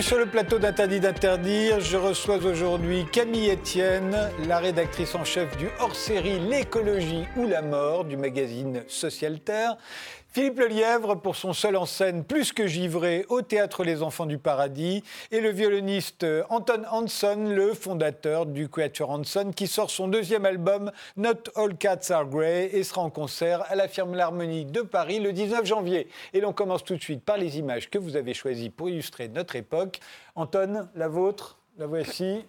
Sur le plateau d'Interdit d'interdire. Je reçois aujourd'hui Camille Etienne, la rédactrice en chef du hors-série L'écologie ou la mort du magazine Social Terre. Philippe Lelièvre pour son seul en scène Plus que givré au théâtre Les Enfants du Paradis et le violoniste Anton Hanson, le fondateur du Quatuor Hanson, qui sort son deuxième album Not All Cats Are Grey et sera en concert à la Firme L'Harmonie de Paris le 19 janvier. Et l'on commence tout de suite par les images que vous avez choisies pour illustrer notre époque. Anton, la vôtre, la voici.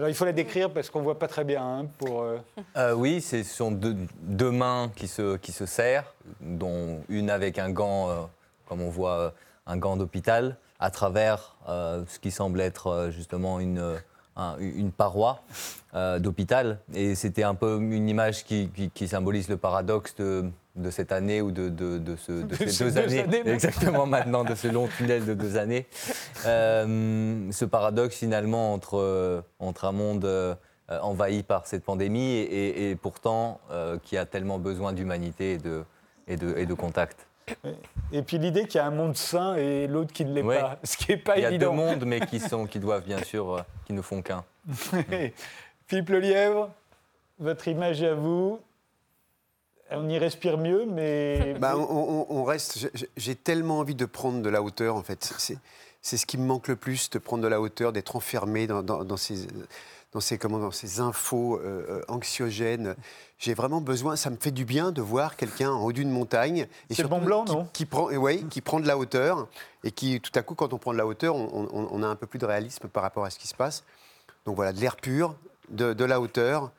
Alors il faut la décrire parce qu'on ne voit pas très bien. Hein, pour, euh, euh, oui, ce sont deux, mains qui se, qui se serrent, dont une avec un gant, euh, comme on voit, un gant d'hôpital, à travers ce qui semble être justement une, une paroi d'hôpital. Et c'était un peu une image qui, qui, symbolise le paradoxe de, de cette année ou de, de, de, ces deux, années, exactement maintenant, de ce long tunnel de deux années. Euh, ce paradoxe finalement entre, euh, entre un monde euh, envahi par cette pandémie et, pourtant qui a tellement besoin d'humanité et de, et, de, et de contact. Et puis l'idée qu'il y a un monde sain et l'autre qui ne l'est pas, ce qui n'est pas évident. Il y a deux mondes, mais qui, sont, qui doivent bien sûr, qui ne font qu'un. Philippe Lelièvre, votre image à vous, on y respire mieux, mais. Bah, on, reste. J'ai tellement envie de prendre de la hauteur, en fait. C'est ce qui me manque le plus, de prendre de la hauteur, d'être enfermé dans, ces. Dans ces, comment, dans ces infos euh, euh, anxiogènes. J'ai vraiment besoin, ça me fait du bien de voir quelqu'un en haut d'une montagne. C'est bon blanc, non? qui, prend, ouais, qui prend de la hauteur et qui, tout à coup, quand on prend de la hauteur, on, a un peu plus de réalisme par rapport à ce qui se passe. Donc voilà, de l'air pur, de, de la hauteur,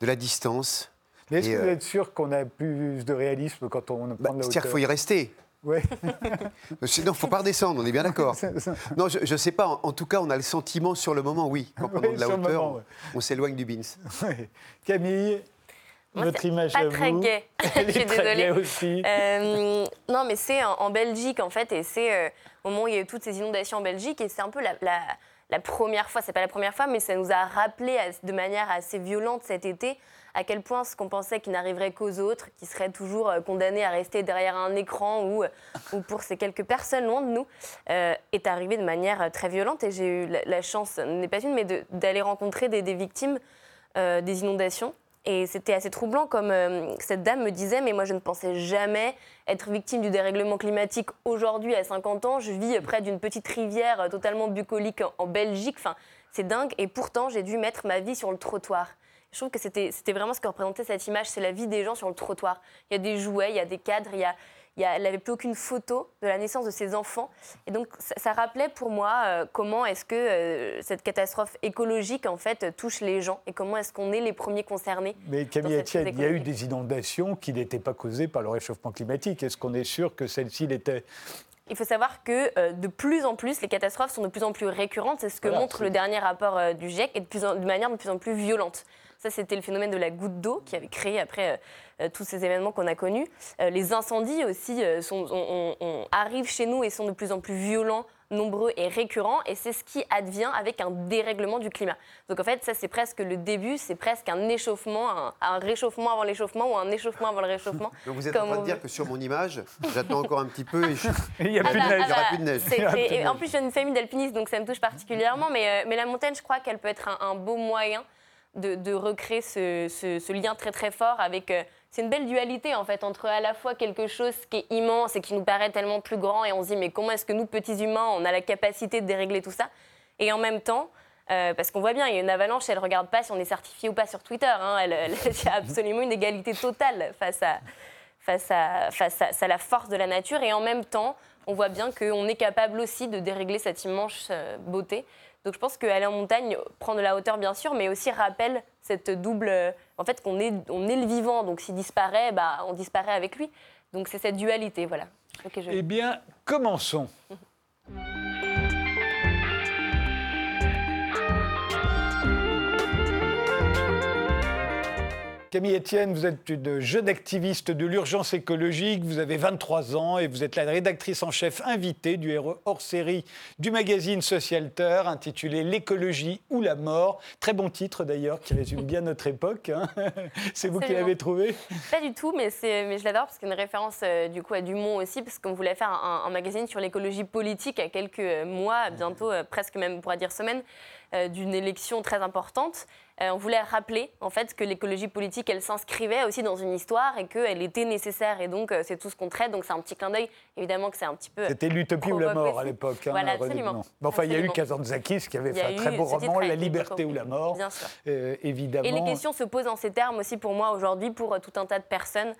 de la distance, mais est-ce que vous euh, êtes sûr qu'on a plus de réalisme quand on prend bah, de la C'est-à-dire qu'il faut y rester. Oui. il ne faut pas redescendre, on est bien d'accord. non, je ne sais pas. En, tout cas, on a le sentiment sur le moment, oui. Quand on prend de la hauteur, on s'éloigne du bins. Camille notre image pas très gay. je suis désolée. aussi. Euh, non, mais c'est en, Belgique en fait, et c'est euh, au moment où il y a eu toutes ces inondations en Belgique, et c'est un peu la, la, la première fois. C'est pas la première fois, mais ça nous a rappelé de manière assez violente cet été à quel point ce qu'on pensait qui n'arriverait qu'aux autres, qui seraient toujours euh, condamnés à rester derrière un écran ou, euh, ou pour ces quelques personnes loin de nous, euh, est arrivé de manière très violente. Et j'ai eu la, chance, n'est pas une, mais d'aller rencontrer des, victimes des inondations. Et c'était assez troublant, comme cette dame me disait, mais moi je ne pensais jamais être victime du dérèglement climatique aujourd'hui à 50 ans. Je vis près d'une petite rivière totalement bucolique en, en Belgique. Enfin, c'est dingue. Et pourtant, j'ai dû mettre ma vie sur le trottoir. Je trouve que c'était vraiment ce que représentait cette image, c'est la vie des gens sur le trottoir. Il y a des jouets, il y a des cadres, il y a, elle n'avait plus aucune photo de la naissance de ses enfants. Et donc, ça, rappelait pour moi euh, comment est-ce que euh, cette catastrophe écologique, en fait, touche les gens et comment est-ce qu'on est les premiers concernés. Mais Camille Etienne, il y a eu des inondations qui n'étaient pas causées par le réchauffement climatique. Est-ce qu'on est sûr que celle-ci l'était? Il faut savoir que euh, de plus en plus, les catastrophes sont de plus en plus récurrentes. C'est ce que montre le dernier rapport du GIEC et de, plus de manière de plus en plus violente. Ça, c'était le phénomène de la goutte d'eau qui avait créé après euh, euh, tous ces événements qu'on a connus. Euh, les incendies aussi arrivent chez nous et sont de plus en plus violents nombreux et récurrents, et c'est ce qui advient avec un dérèglement du climat. Donc en fait, ça c'est presque le début, c'est presque un échauffement, un, réchauffement avant l'échauffement ou un échauffement avant le réchauffement. Donc vous êtes en train de dire que sur mon image, j'attends encore un petit peu et il n'y a, plus de neige. aura plus de neige. Et, en plus, je viens d'une famille d'alpinistes, donc ça me touche particulièrement, mais, mais la montagne, je crois qu'elle peut être un beau moyen de, recréer ce, lien très très fort avec... Euh, c'est une belle dualité en fait entre à la fois quelque chose qui est immense et qui nous paraît tellement plus grand et on se dit mais comment est-ce que nous petits humains on a la capacité de dérégler tout ça? Et en même temps euh, parce qu'on voit bien, il y a une avalanche, elle ne regarde pas si on est certifié ou pas sur Twitter. Hein, il y a absolument une égalité totale face à, face, à, face à, la force de la nature. Et en même temps, on voit bien qu'on est capable aussi de dérégler cette immense euh, beauté. Donc je pense qu'aller en montagne prend de la hauteur bien sûr, mais aussi rappelle cette double, en fait qu'on est, on est le vivant, donc s'il disparaît, bah, on disparaît avec lui. Donc c'est cette dualité, voilà. Eh bien, commençons. Camille Etienne, vous êtes une jeune activiste de l'urgence écologique, vous avez 23 ans et vous êtes la rédactrice en chef invitée du hors-série du magazine Socialter intitulé L'écologie ou la mort. Très bon titre d'ailleurs qui résume bien notre époque. Hein. C'est vous qui l'avez trouvé? Pas du tout, mais, mais je l'adore parce qu'il y a une référence euh, du coup à Dumont aussi, parce qu'on voulait faire un, magazine sur l'écologie politique à quelques mois, bientôt, euh, presque même on pourrait dire semaine, euh, d'une élection très importante. Euh, on voulait rappeler en fait que l'écologie politique, elle s'inscrivait aussi dans une histoire et qu'elle était nécessaire. Et donc, euh, c'est tout ce qu'on traite. Donc, c'est un petit clin d'œil. Évidemment que c'est un petit peu. C'était l'utopie ou la mort à l'époque. Hein, voilà, absolument. enfin, il y a eu Kazantzakis qui avait fait un très beau roman, La liberté ou la mort. Bien sûr. Euh, évidemment. Et les questions se posent en ces termes aussi pour moi aujourd'hui, pour tout un tas de personnes.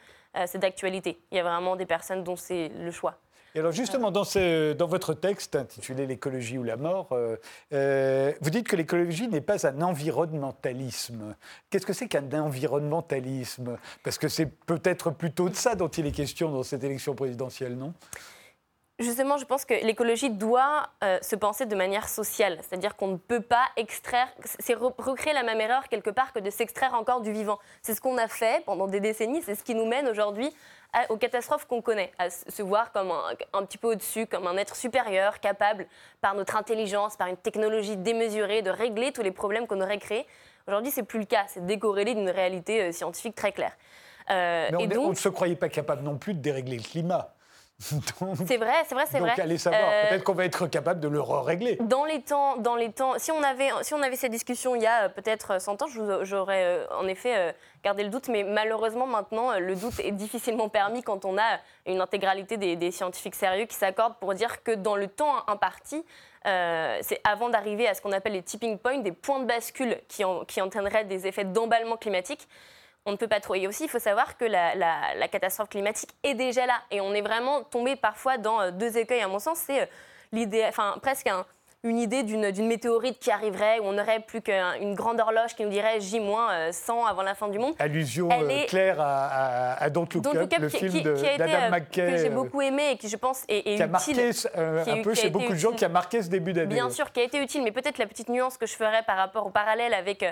c'est d'actualité. Il y a vraiment des personnes dont c'est le choix alors justement, dans, dans, votre texte intitulé L'écologie ou la mort, euh, euh, vous dites que l'écologie n'est pas un environnementalisme. Qu'est-ce que c'est qu'un environnementalisme? Parce que c'est peut-être plutôt de ça dont il est question dans cette élection présidentielle, non? Justement, je pense que l'écologie doit euh, se penser de manière sociale, c'est-à-dire qu'on ne peut pas extraire, c'est recréer la même erreur quelque part que de s'extraire encore du vivant. C'est ce qu'on a fait pendant des décennies, c'est ce qui nous mène aujourd'hui aux catastrophes qu'on connaît, à se voir comme un, petit peu au-dessus, comme un être supérieur, capable, par notre intelligence, par une technologie démesurée, de régler tous les problèmes qu'on aurait créés. Aujourd'hui, c'est plus le cas, c'est décorrélé d'une réalité euh, scientifique très claire. Euh, Mais on, on ne se croyait pas capable non plus de dérégler le climat. c'est vrai, c'est vrai, c'est vrai. Donc allez savoir, euh, peut-être qu'on va être capable de le régler. Dans les temps, dans les temps, si on avait, si on avait cette discussion il y a euh, peut-être 100 ans, j'aurais euh, en effet gardé le doute, mais malheureusement maintenant, le doute est difficilement permis quand on a une intégralité des, scientifiques sérieux qui s'accordent pour dire que dans le temps imparti, c'est avant d'arriver à ce qu'on appelle les tipping points, des points de bascule qui, qui entraîneraient des effets d'emballement climatique on ne peut pas trop. Et aussi, il faut savoir que la, catastrophe climatique est déjà là. Et on est vraiment tombé parfois dans euh, deux écueils, à mon sens. C'est euh, l'idée, enfin, presque une idée d'une météorite qui arriverait, où on n'aurait plus qu'une grande horloge qui nous dirait J-100 euh, avant la fin du monde. Allusion claire à, à, Don't Look Up, le film d'Adam McKay. Que j'ai beaucoup aimé et qui, je pense, est, est qui a marqué un peu chez beaucoup de gens, qui a marqué ce début d'année. Bien sûr, qui a été utile, mais peut-être la petite nuance que je ferais par rapport au parallèle avec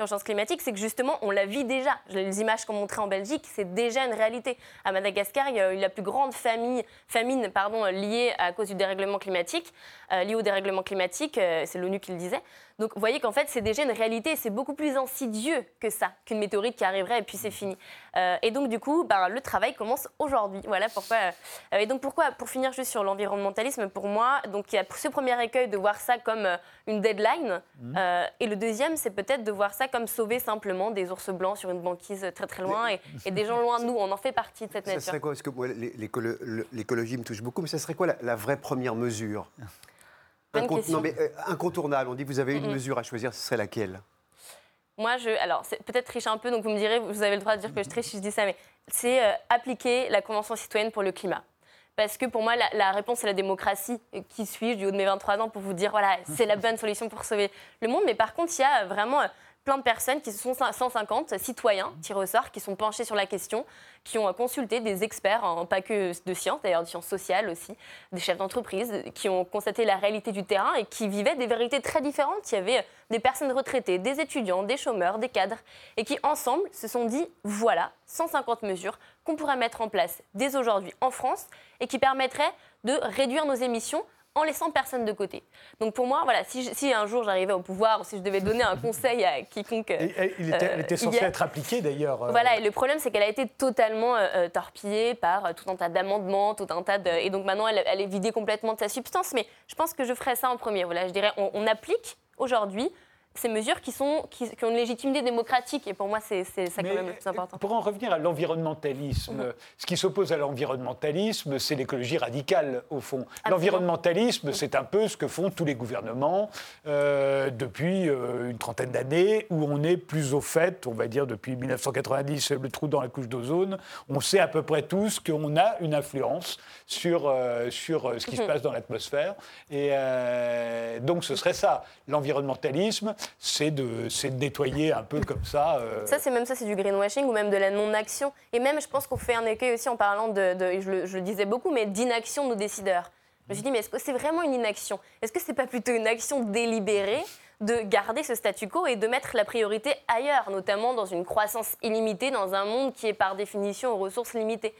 l'urgence climatique, c'est que justement, on la vit déjà. Les images qu'on montrait en Belgique, c'est déjà une réalité. À Madagascar, il y a eu la plus grande famine, liée à cause du dérèglement climatique, euh, au dérèglement climatique, euh, c'est l'ONU qui le disait. Donc vous voyez qu'en fait, c'est déjà une réalité, c'est beaucoup plus insidieux que ça, qu'une météorite qui arriverait et puis c'est fini. Euh, et donc du coup, ben, le travail commence aujourd'hui. Voilà pourquoi. Euh, et donc pourquoi, pour finir juste sur l'environnementalisme, pour moi, donc il y a ce premier écueil de voir ça comme euh, une deadline, mmh. et le deuxième, c'est peut-être de voir ça comme sauver simplement des ours blancs sur une banquise très très loin et, des gens loin de nous. On en fait partie de cette nature. Ça serait quoi? Parce que l'écologie me touche beaucoup, mais ça serait quoi la vraie première mesure? Non, mais incontournable. On dit que vous avez une mesure à choisir, ce serait laquelle? Moi, je, alors, c'est peut-être tricher un peu, donc vous me direz, vous avez le droit de dire que je triche si je dis ça, mais c'est euh, appliquer la Convention citoyenne pour le climat. Parce que pour moi, la, réponse, c'est la démocratie. Qui suis-je du haut de mes 23 ans pour vous dire, voilà, c'est la bonne solution pour sauver le monde Mais par contre, il y a vraiment plein de personnes qui sont 150 citoyens tirés au sort, qui sont penchés sur la question, qui ont consulté des experts, en, pas que de sciences, d'ailleurs de sciences sociales aussi, des chefs d'entreprise, qui ont constaté la réalité du terrain et qui vivaient des vérités très différentes. Il y avait des personnes retraitées, des étudiants, des chômeurs, des cadres, et qui ensemble se sont dit, voilà, 150 mesures qu'on pourrait mettre en place dès aujourd'hui en France et qui permettraient de réduire nos émissions en laissant personne de côté. Donc pour moi, voilà, si, un jour j'arrivais au pouvoir ou si je devais donner un conseil à quiconque. il était, elle était censée être appliquée d'ailleurs. Euh. Voilà, et le problème c'est qu'elle a été totalement euh, euh, torpillée par tout un tas d'amendements, tout un tas de. Et donc maintenant elle, elle, est vidée complètement de sa substance. Mais je pense que je ferais ça en premier. Voilà, je dirais, on applique aujourd'hui ces mesures qui, sont, qui, ont une légitimité démocratique. Et pour moi, c'est ça quand même le plus important. Pour en revenir à l'environnementalisme, mhm. ce qui s'oppose à l'environnementalisme, c'est l'écologie radicale, au fond. L'environnementalisme, c'est un peu ce que font tous les gouvernements euh, depuis euh, une trentaine d'années, où on est plus au fait, on va dire depuis 1990, le trou dans la couche d'ozone. On sait à peu près tous qu'on a une influence sur, euh, sur ce qui se mhm. passe dans l'atmosphère. Et donc, ce serait ça. L'environnementalisme, c'est de, de nettoyer un peu comme ça. Euh. Ça, c'est même ça, c'est du greenwashing ou même de la non-action. Et même, je pense qu'on fait un écueil aussi en parlant de, je, le, je, le, disais beaucoup, mais d'inaction de nos décideurs. Je me suis dit, mais est-ce que c'est vraiment une inaction? Est-ce que c'est pas plutôt une action délibérée de garder ce statu quo et de mettre la priorité ailleurs, notamment dans une croissance illimitée, dans un monde qui est par définition aux ressources limitées?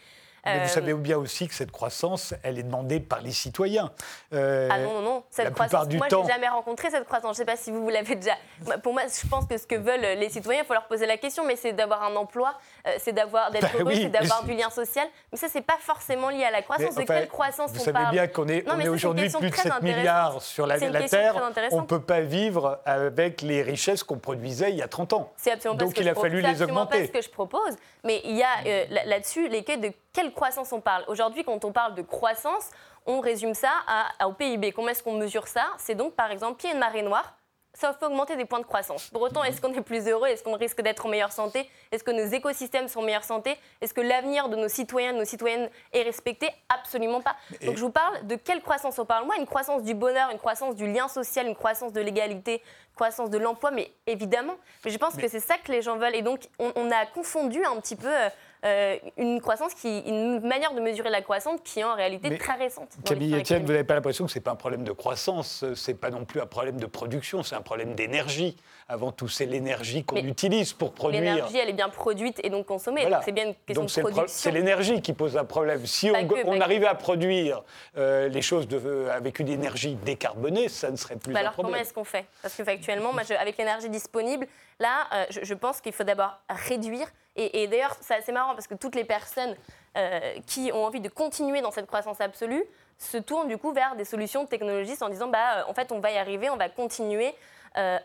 Mais vous Euh, savez bien aussi que cette croissance, elle est demandée par les citoyens. Euh, Ah non, non, non. Cette la croissance, du moi, temps. j'ai jamais rencontré cette croissance. Je ne sais pas si vous, vous l'avez déjà. Pour moi, je pense que ce que veulent les citoyens, il faut leur poser la question, mais c'est d'avoir un emploi, c'est d'avoir d'être Bah heureux, oui, c'est d'avoir du lien social. Mais ça, c'est pas forcément lié à la Mais croissance. de enfin, quelle croissance Vous on savez parle bien qu'on est, aujourd'hui plus de très 7 intéressante. milliards sur la, Terre. On ne peut pas vivre avec les richesses qu'on produisait il y a 30 ans. C'est absolument pas Donc ce que il a fallu les augmenter. pas ce que je propose. Mais il y a euh, là- là-dessus les quais de quelle croissance on parle? Aujourd'hui, quand on parle de croissance, on résume ça à- à- au PIB. Comment est-ce qu'on mesure ça? C'est donc, par exemple, a une marée noire. Ça fait augmenter des points de croissance. Pour autant, est-ce qu'on est plus heureux? Est-ce qu'on risque d'être en meilleure santé? Est-ce que nos écosystèmes sont en meilleure santé? Est-ce que l'avenir de nos citoyens, de nos citoyennes est respecté? Absolument pas. Donc je vous parle de quelle croissance on parle Moi, une croissance du bonheur, une croissance du lien social, une croissance de l'égalité, une croissance de l'emploi, mais évidemment. Mais je pense que c'est ça que les gens veulent. Et donc, on, on a confondu un petit peu euh, euh, une croissance, qui, une manière de mesurer la croissance qui est en réalité Mais très récente. Camille Etienne, vous n'avez pas l'impression que ce n'est pas un problème de croissance, ce n'est pas non plus un problème de production, c'est un problème d'énergie. Avant tout, c'est l'énergie qu'on utilise pour produire. L'énergie, elle est bien produite et donc consommée. Voilà. C'est bien une question Donc c'est de production. c'est l'énergie qui pose un problème. Si on, que, on pas que. arrivait à produire euh, les choses de- avec une énergie décarbonée, ça ne serait plus Bah un alors comment est-ce qu'on fait? Parce que factuellement, moi, je- avec l'énergie disponible, là, euh, je, pense qu'il faut d'abord réduire. Et, d'ailleurs, c'est assez marrant parce que toutes les personnes euh, qui ont envie de continuer dans cette croissance absolue se tournent du coup vers des solutions technologistes en disant, bah, euh, en fait, on va y arriver, on va continuer. à,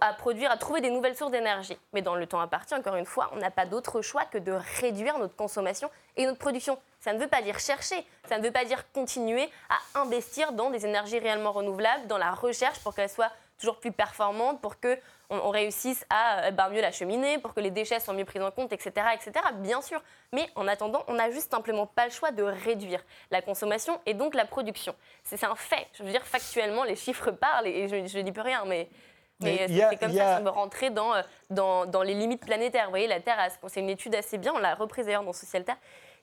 à produire, à trouver des nouvelles sources d'énergie. Mais dans le temps imparti, encore une fois, on n'a pas d'autre choix que de réduire notre consommation et notre production. Ça ne veut pas dire chercher, ça ne veut pas dire continuer à investir dans des énergies réellement renouvelables, dans la recherche pour qu'elles soient toujours plus performantes, pour que on, on réussisse à euh, ben, mieux la cheminer, pour que les déchets soient mieux pris en compte, etc., etc. Bien sûr. Mais en attendant, on n'a juste simplement pas le choix de réduire la consommation et donc la production. C'est un fait. Je veux dire, factuellement, les chiffres parlent et je ne dis plus rien, mais. C'est comme ça qu'on veut rentrer dans, euh, dans, dans les limites planétaires. Vous voyez, la Terre, c'est une étude assez bien, on l'a reprise d'ailleurs dans Social Terre,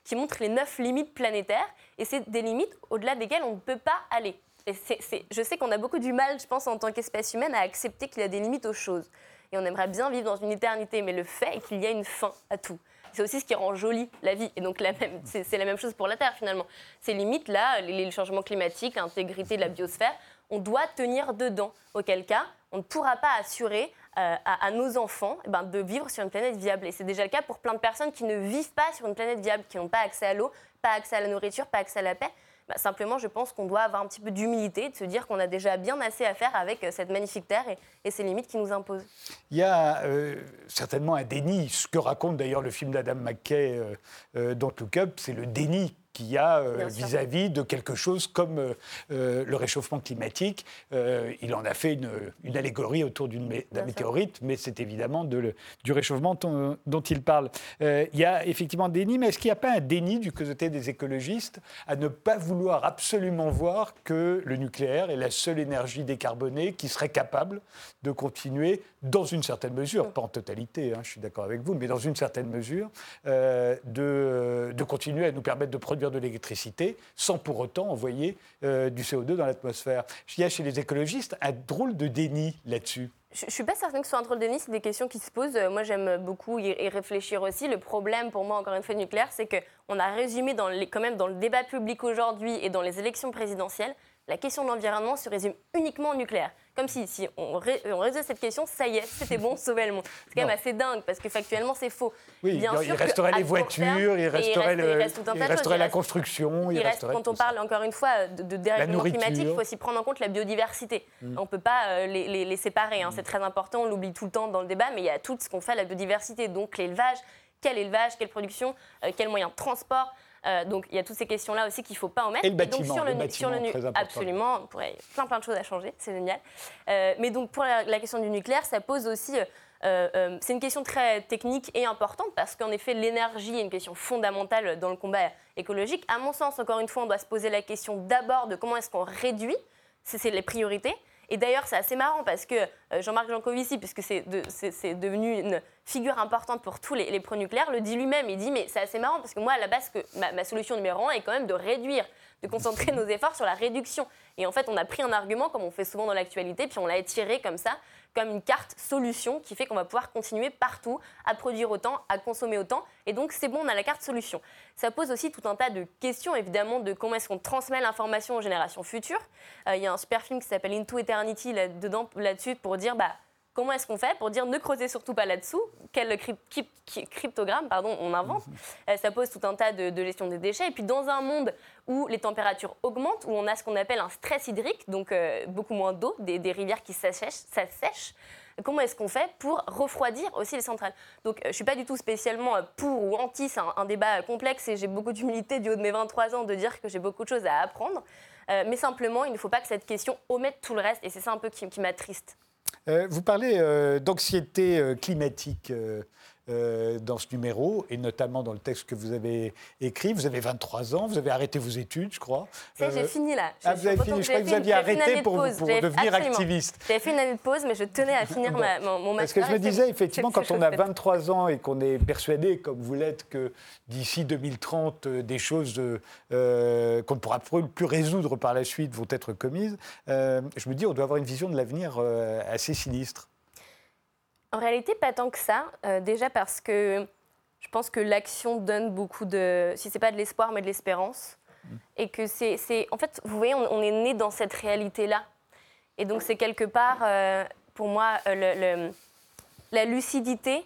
qui montre les neuf limites planétaires. Et c'est des limites au-delà desquelles on ne peut pas aller. Je sais qu'on a beaucoup du mal, je pense, en tant qu'espèce humaine, à accepter qu'il y a des limites aux choses. Et on aimerait bien vivre dans une éternité, mais le fait est qu'il y a une fin à tout. C'est aussi ce qui rend jolie la vie. Et donc, c'est la même chose pour la Terre, finalement. Ces limites-là, les, changements climatiques, l'intégrité de la biosphère, on doit tenir dedans. Auquel cas, on ne pourra pas assurer euh, à, à nos enfants eh ben, de vivre sur une planète viable. Et c'est déjà le cas pour plein de personnes qui ne vivent pas sur une planète viable, qui n'ont pas accès à l'eau, pas accès à la nourriture, pas accès à la paix. Bah, simplement, je pense qu'on doit avoir un petit peu d'humilité, de se dire qu'on a déjà bien assez à faire avec euh, cette magnifique Terre et, et ces limites qui nous imposent. Il y a euh, certainement un déni. Ce que raconte d'ailleurs le film d'Adam McKay, euh, euh, Don't Look Up, c'est le déni qu'il y a euh, vis-à-vis de quelque chose comme euh, euh, le réchauffement climatique. Il en a fait une, une allégorie autour mé- d'un sûr. météorite, mais c'est évidemment de le- du réchauffement dont, dont il parle. Il y a effectivement un déni, mais est-ce qu'il n'y a pas un déni du côté des écologistes à ne pas vouloir absolument voir que le nucléaire est la seule énergie décarbonée qui serait capable de continuer, dans une certaine mesure, pas en totalité, hein, je suis d'accord avec vous, mais dans une certaine mesure, de, de continuer à nous permettre de produire de l'électricité sans pour autant envoyer euh, du CO2 dans l'atmosphère. Il y a chez les écologistes un drôle de déni là-dessus. Je ne suis pas certaine que ce soit un troll de Denis, c'est des questions qui se posent. Euh, Moi, j'aime beaucoup y, réfléchir aussi. Le problème pour moi, encore une fois, nucléaire, c'est qu'on a résumé quand même dans le débat public aujourd'hui et dans les élections présidentielles, la question de l'environnement se résume uniquement au nucléaire. Comme si, si on, ré- on résout cette question, ça y est, c'était bon, sauver le monde. C'est quand même assez dingue parce que factuellement, c'est faux. Oui, Bien il sûr que resterait les voitures, terme, il resterait, reste- le- il reste il Il la reste- construction, il, il reste, quand on parle encore une fois de, de dérèglement. Mm. climatique, il faut aussi prendre en compte la biodiversité. On ne peut pas euh, les, les- les séparer, hein. c'est très important, on l'oublie tout le temps dans le débat, mais il y a tout ce qu'on fait à la biodiversité, donc l'élevage, quel élevage, quelle production, euh, quel moyen de transport. Euh, donc il y a toutes ces questions-là aussi qu'il ne faut pas omettre. Et le donc bâtiment, sur le nu- bâtiment, sur nu- très important. absolument, on pourrait- plein plein de choses à changer, c'est génial. Euh, mais donc pour la, la question du nucléaire, ça pose aussi, euh, c'est une question très technique et importante parce qu'en effet l'énergie est une question fondamentale dans le combat écologique. À mon sens, encore une fois, on doit se poser la question d'abord de comment est-ce qu'on réduit, c'est les priorités. Et d'ailleurs, c'est assez marrant parce que euh, Jean-Marc Jancovici, puisque c'est de- c'est- c'est devenu une figure importante pour tous les, les pro-nucléaires, le dit lui-même. Il dit, mais c'est assez marrant parce que moi, à la base, que ma, ma solution numéro un est quand même de réduire, de concentrer nos efforts sur la réduction. Et en fait, on a pris un argument, comme on fait souvent dans l'actualité, puis on l'a étiré comme ça, comme une carte solution qui fait qu'on va pouvoir continuer partout à produire autant, à consommer autant. Et donc, c'est bon, on a la carte solution. Ça pose aussi tout un tas de questions, évidemment, de comment est-ce qu'on transmet l'information aux générations futures. Euh, Il y a un super film qui s'appelle Into Eternity là-dedans, là-dessus, pour dire, bah, Comment est-ce qu'on fait pour dire ne creusez surtout pas là-dessous Quel cryptogramme pardon, on invente euh, Ça pose tout un tas de, gestion des déchets. Et puis dans un monde où les températures augmentent, où on a ce qu'on appelle un stress hydrique, donc euh, beaucoup moins d'eau, des, rivières qui s'assèchent, comment est-ce qu'on fait pour refroidir aussi les centrales? Donc euh, je ne suis pas du tout spécialement pour ou anti, c'est un, débat complexe et j'ai beaucoup d'humilité du haut de mes 23 ans de dire que j'ai beaucoup de choses à apprendre. mais simplement, il ne faut pas que cette question omette tout le reste et c'est ça un peu qui, qui m'attriste. Euh, vous parlez euh, d'anxiété euh, dans ce numéro, et notamment dans le texte que vous avez écrit. Vous avez 23 ans, vous avez arrêté vos études, je crois. j'ai fini là. ah, vous avez fini, je crois que vous aviez arrêté pour, devenir activiste. J'avais fait une année de pause, mais je tenais à finir mon, master. Parce que je me disais, effectivement, quand on a 23 ans et qu'on est persuadé, comme vous l'êtes, que d'ici 2030, des choses qu'on ne pourra plus résoudre par la suite vont être commises, je me dis, on doit avoir une vision de l'avenir assez sinistre En réalité, pas tant que ça. Euh, déjà parce que je pense que l'action donne beaucoup de, si c'est pas de l'espoir, mais de l'espérance. Mmh. Et que c'est, en fait, vous voyez, on, est né dans cette réalité-là. Et donc c'est quelque part, euh, pour moi, euh, le, la lucidité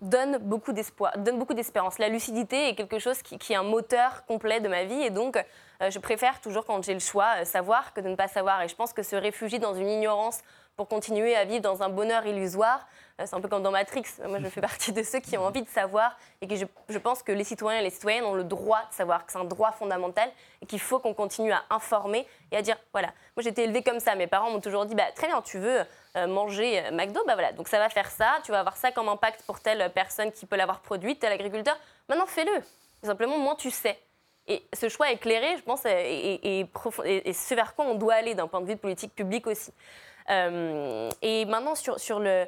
donne beaucoup d'espoir, donne beaucoup d'espérance. La lucidité est quelque chose qui, qui, est un moteur complet de ma vie, et donc je préfère toujours quand j'ai le choix savoir que de ne pas savoir. Et je pense que se réfugier dans une ignorance pour continuer à vivre dans un bonheur illusoire. Euh, c'est un peu comme dans Matrix. Moi, je fais partie de ceux qui ont envie de savoir et que je, pense que les citoyens et les citoyennes ont le droit de savoir, que c'est un droit fondamental et qu'il faut qu'on continue à informer et à dire voilà. Moi, j'ai été élevée comme ça. Mes parents m'ont toujours dit bah, très bien, tu veux euh, manger euh, McDo, bah voilà. Donc ça va faire ça. Tu vas avoir ça comme impact pour telle personne qui peut l'avoir produit, tel agriculteur. Maintenant, fais-le. Simplement, moins tu sais. Et ce choix éclairé, je pense, est, ce vers quoi on doit aller d'un point de vue politique publique aussi. Euh, et maintenant, sur, sur le.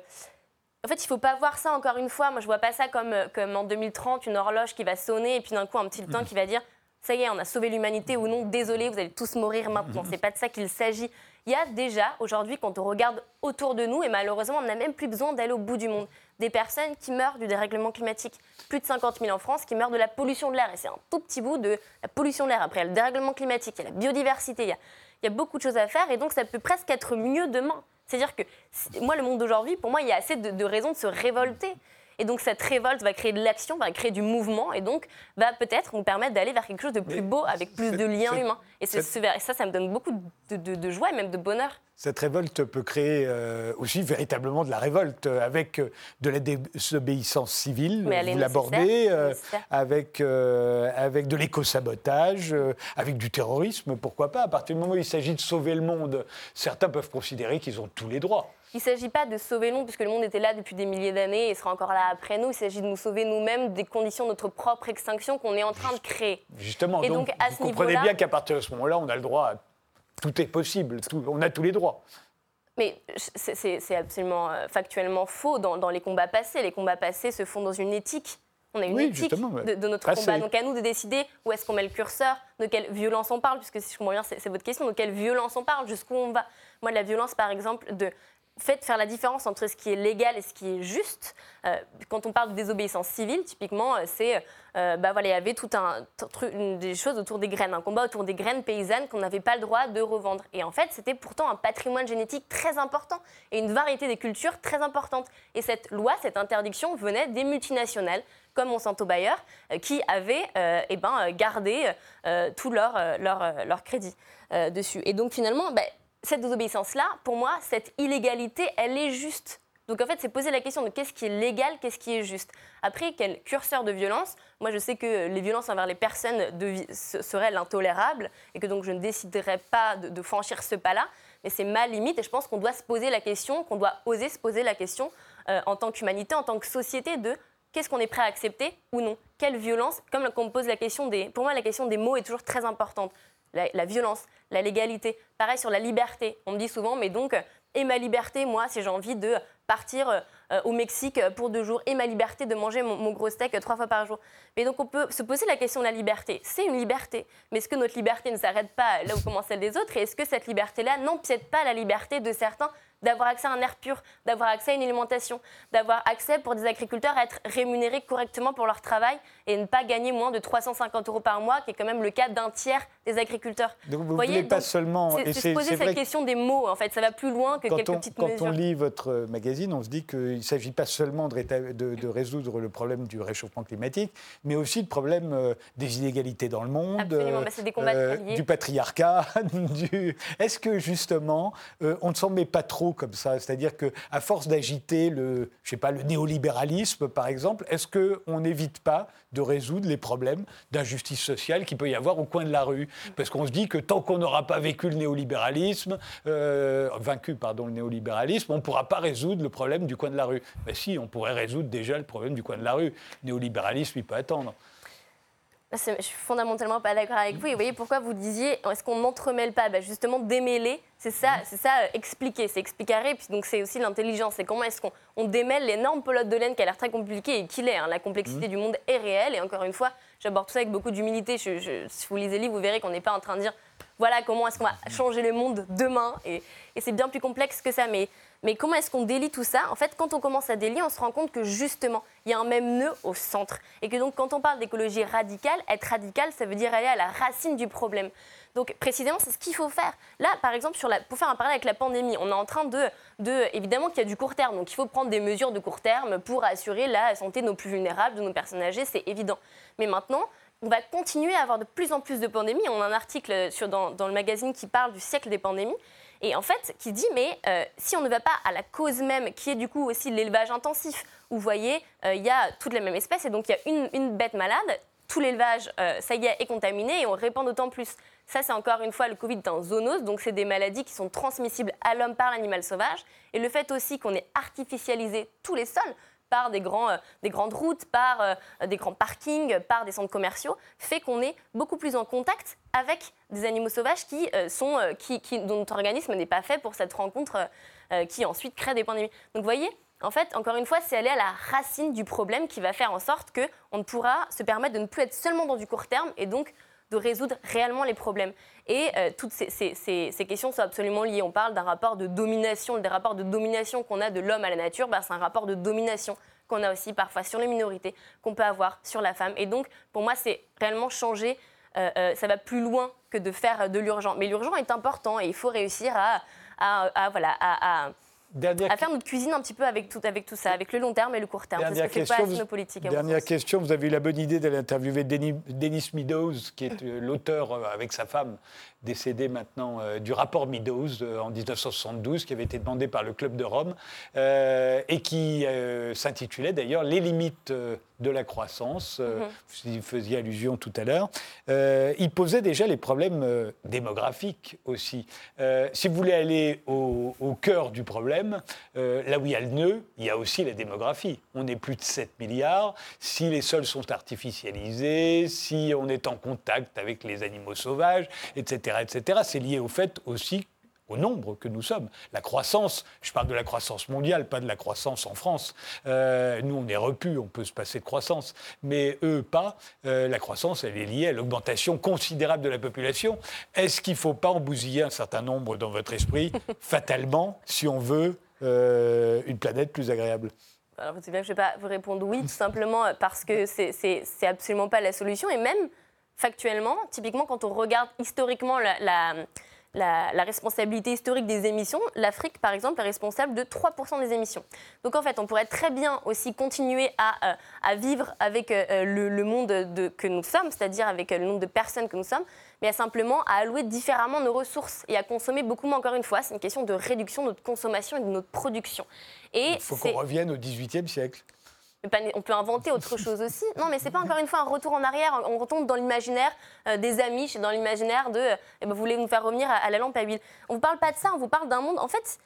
En fait, il ne faut pas voir ça encore une fois. Moi, je ne vois pas ça comme, comme en 2030, une horloge qui va sonner et puis d'un coup, un petit temps qui va dire ça y est, on a sauvé l'humanité ou non, désolé, vous allez tous mourir maintenant. Ce n'est pas de ça qu'il s'agit. Il y a déjà, aujourd'hui, quand on regarde autour de nous, et malheureusement, on n'a même plus besoin d'aller au bout du monde, des personnes qui meurent du dérèglement climatique. Plus de 50 000 en France qui meurent de la pollution de l'air. Et c'est un tout petit bout de la pollution de l'air. Après, il y a le dérèglement climatique, il y a la biodiversité, il y a il y a beaucoup de choses à faire et donc ça peut presque être mieux demain. C'est-à-dire que moi, le monde d'aujourd'hui, pour moi, il y a assez de raisons de se révolter. Et donc cette révolte va créer de l'action, va créer du mouvement, et donc va peut-être nous permettre d'aller vers quelque chose de plus beau, avec plus de liens humains. Et, ça, ça me donne beaucoup de, joie et même de bonheur. Cette révolte peut créer euh, aussi véritablement de la révolte, euh, avec euh, de la désobéissance civile, vous l'abordez, avec, avec de l'éco-sabotage, avec du terrorisme, pourquoi pas. À partir du moment où il s'agit de sauver le monde, certains peuvent considérer qu'ils ont tous les droits. Il ne s'agit pas de sauver le monde, puisque le monde était là depuis des milliers d'années et sera encore là après nous. Il s'agit de nous sauver nous-mêmes des conditions de notre propre extinction qu'on est en train de créer. Justement, et donc, à vous comprenez bien qu'à partir de ce moment-là, on a le droit à... Tout est possible, on a tous les droits. Mais c'est absolument euh, factuellement faux dans, les combats passés. Les combats passés se font dans une éthique. On a une éthique de, notre combat. Donc à nous de décider où est-ce qu'on met le curseur, de quelle violence on parle, puisque si je comprends bien, c'est votre question, de quelle violence on parle, jusqu'où on va. Moi, la violence, par exemple, de fait faire la différence entre ce qui est légal et ce qui est juste. Euh, quand on parle de désobéissance civile, typiquement, euh, c'est, euh, bah voilà, il y avait tout un des choses autour des graines, un combat autour des graines paysannes qu'on n'avait pas le droit de revendre. Et en fait, c'était pourtant un patrimoine génétique très important et une variété des cultures très importante. Et cette loi, cette interdiction venait des multinationales comme Monsanto Bayer, qui avaient eh ben, gardé tout leur, leur, leur crédit dessus. Et donc finalement, bah, cette désobéissance-là, pour moi, cette illégalité, elle est juste. Donc en fait, c'est poser la question de qu'est-ce qui est légal, qu'est-ce qui est juste. Après, quel curseur de violence? Moi, je sais que les violences envers les personnes seraient l'intolérable et que donc je ne déciderais pas de, franchir ce pas-là. Mais c'est ma limite et je pense qu'on doit se poser la question, qu'on doit oser se poser la question euh, en tant qu'humanité, en tant que société de qu'est-ce qu'on est prêt à accepter ou non Quelle violence? Comme on me pose la question des... Pour moi, la question des mots est toujours très importante la, violence, la légalité. Pareil sur la liberté. On me dit souvent, mais donc, et ma liberté, moi, si j'ai envie de partir euh, au Mexique pour deux jours et ma liberté de manger mon, gros steak trois fois par jour. Mais donc on peut se poser la question de la liberté. C'est une liberté, mais est-ce que notre liberté ne s'arrête pas là où commence celle des autres? Et est-ce que cette liberté-là n'empiète pas la liberté de certains d'avoir accès à un air pur, d'avoir accès à une alimentation, d'avoir accès pour des agriculteurs à être rémunérés correctement pour leur travail et ne pas gagner moins de 350 euros par mois, qui est quand même le cas d'un tiers des agriculteurs? Donc vous, voyez, pas seulement... C'est se poser cette question des mots, en fait, ça va plus loin que quelques petites quand mesures. Quand on lit votre magazine, on se dit qu'il ne s'agit pas seulement de, de, résoudre le problème du réchauffement climatique, mais aussi le problème euh, des inégalités dans le monde, bah, euh, du patriarcat. du... Est-ce que justement, euh, on ne s'en met pas trop comme ça? C'est-à-dire qu'à force d'agiter le, je sais pas, le néolibéralisme, par exemple, est-ce qu'on n'évite pas de résoudre les problèmes d'injustice sociale qu'il peut y avoir au coin de la rue? Parce qu'on se dit que tant qu'on n'aura pas vécu le néolibéralisme, vaincu pardon, le néolibéralisme, on ne pourra pas résoudre le problème du coin de la rue. Mais si, on pourrait résoudre déjà le problème du coin de la rue. Le néolibéralisme, il peut attendre. Je suis fondamentalement pas d'accord avec vous. Et vous voyez pourquoi vous disiez, est-ce qu'on n'entremêle pas? Bah, Justement, démêler, c'est ça, c'est ça euh, expliquer, c'est expliquer. Puis donc c'est aussi l'intelligence. C'est comment est-ce qu'on démêle l'énorme pelote de laine qui a l'air très compliquée et qu'il est. Hein. La complexité mmh. du monde est réelle. Et encore une fois, j'aborde tout ça avec beaucoup d'humilité. si vous lisez le livre, vous verrez qu'on n'est pas en train de dire, voilà comment est-ce qu'on va changer le monde demain. Et, et c'est bien plus complexe que ça. Mais mais comment est-ce qu'on délie tout ça? En fait, quand on commence à délier, on se rend compte que justement, il y a un même nœud au centre. Et que donc, quand on parle d'écologie radicale, être radical, ça veut dire aller à la racine du problème. Donc, précisément, c'est ce qu'il faut faire. Là, par exemple, pour faire un parallèle avec la pandémie, on est en train de. de évidemment qu'il y a du court terme. Donc, il faut prendre des mesures de court terme pour assurer la santé de nos plus vulnérables, de nos personnes âgées, c'est évident. Mais maintenant, on va continuer à avoir de plus en plus de pandémies. On a un article dans le magazine qui parle du siècle des pandémies. Et en fait, qui dit, mais euh, si on ne va pas à la cause même, qui est du coup aussi l'élevage intensif, où vous voyez, euh, il y a toutes les mêmes espèces, et donc il y a une, bête malade, tout l'élevage, euh, ça y est, est contaminé, et on répand d'autant plus. Ça, c'est encore une fois, le Covid est un zoonose, donc c'est des maladies qui sont transmissibles à l'homme par l'animal sauvage. Et le fait aussi qu'on ait artificialisé tous les sols, par des, grands, euh, des grandes routes, par euh, des grands parkings, par des centres commerciaux, fait qu'on est beaucoup plus en contact avec des animaux sauvages qui, euh, sont, qui, dont notre organisme n'est pas fait pour cette rencontre qui ensuite crée des pandémies. Donc vous voyez, en fait, encore une fois, c'est aller à la racine du problème qui va faire en sorte qu'on ne pourra se permettre de ne plus être seulement dans du court terme et donc de résoudre réellement les problèmes. Et euh, toutes ces, questions sont absolument liées. On parle d'un rapport de domination, des rapports de domination qu'on a de l'homme à la nature, bah, c'est un rapport de domination qu'on a aussi parfois sur les minorités, qu'on peut avoir sur la femme. Et donc, pour moi, c'est réellement changer. Euh, euh, ça va plus loin que de faire de l'urgent. Mais l'urgent est important et il faut réussir à, voilà, à à faire notre cuisine un petit peu avec tout, avec tout ça, avec le long terme et le court terme. Dernière, question, pas politique, dernière question, vous avez eu la bonne idée d'aller interviewer Denis, Meadows, qui est euh, l'auteur euh, avec sa femme décédé maintenant euh, du rapport Meadows en 1972, qui avait été demandé par le Club de Rome, et qui s'intitulait d'ailleurs Les limites de la croissance, mm vous y faisiez allusion tout à l'heure. il posait déjà les problèmes démographiques aussi. si vous voulez aller au, au cœur du problème, euh, là où il y a le nœud, il y a aussi la démographie. On est plus de 7 milliards. Si les sols sont artificialisés, si on est en contact avec les animaux sauvages, etc., etc., c'est lié au fait aussi au nombre que nous sommes. La croissance, je parle de la croissance mondiale, pas de la croissance en France. Euh, nous, on est repu, on peut se passer de croissance, mais eux, pas. Euh, la croissance, elle est liée à l'augmentation considérable de la population. Est-ce qu'il ne faut pas en bousiller un certain nombre dans votre esprit, fatalement, si on veut euh, une planète plus agréable? Alors, je ne vais pas vous répondre oui, tout simplement parce que c'est absolument pas la solution. Et même factuellement, typiquement, quand on regarde historiquement la la, responsabilité historique des émissions, l'Afrique, par exemple, est responsable de 3% des émissions. Donc en fait, on pourrait très bien aussi continuer à, euh, vivre avec euh, le, monde que nous sommes, c'est-à-dire avec euh, le nombre de personnes que nous sommes, mais à simplement à allouer différemment nos ressources et à consommer beaucoup moins. Encore une fois, c'est une question de réduction de notre consommation et de notre production. Il faut qu'on revienne au XVIIIe siècle on peut inventer autre chose aussi. Non, mais c'est pas encore une fois un retour en arrière. On retombe dans l'imaginaire euh, des amis, dans l'imaginaire de eh ben, vous voulez nous faire revenir à, la lampe à huile. On vous parle pas de ça, on vous parle d'un monde. En fait,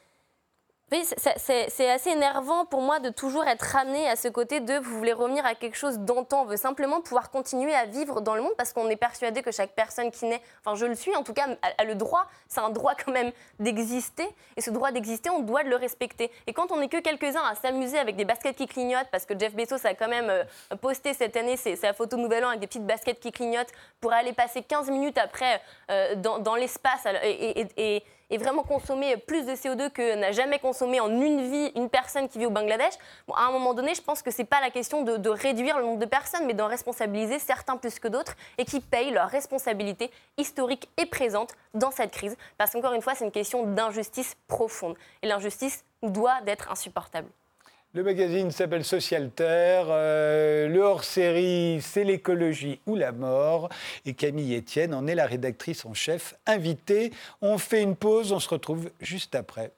Oui, c'est assez énervant pour moi de toujours être ramené à ce côté de vous voulez revenir à quelque chose d'antan, on veut simplement pouvoir continuer à vivre dans le monde parce qu'on est persuadé que chaque personne qui naît, enfin je le suis en tout cas, a, le droit, c'est un droit quand même d'exister et ce droit d'exister, on doit le respecter. Et quand on n'est que quelques-uns à s'amuser avec des baskets qui clignotent, parce que Jeff Bezos a quand même euh, posté cette année sa photo Nouvel An avec des petites baskets qui clignotent pour aller passer 15 minutes après euh, dans, l'espace et et vraiment consommer plus de CO2 que n'a jamais consommé en une vie une personne qui vit au Bangladesh, à un moment donné, je pense que ce n'est pas la question de, réduire le nombre de personnes, mais d'en responsabiliser certains plus que d'autres et qui payent leur responsabilité historique et présente dans cette crise. Parce qu'encore une fois, c'est une question d'injustice profonde. Et l'injustice doit être insupportable. Le magazine s'appelle Social Terre. Euh, le hors-série, c'est l'écologie ou la mort. Et Camille Etienne en est la rédactrice en chef invitée. On fait une pause, on se retrouve juste après.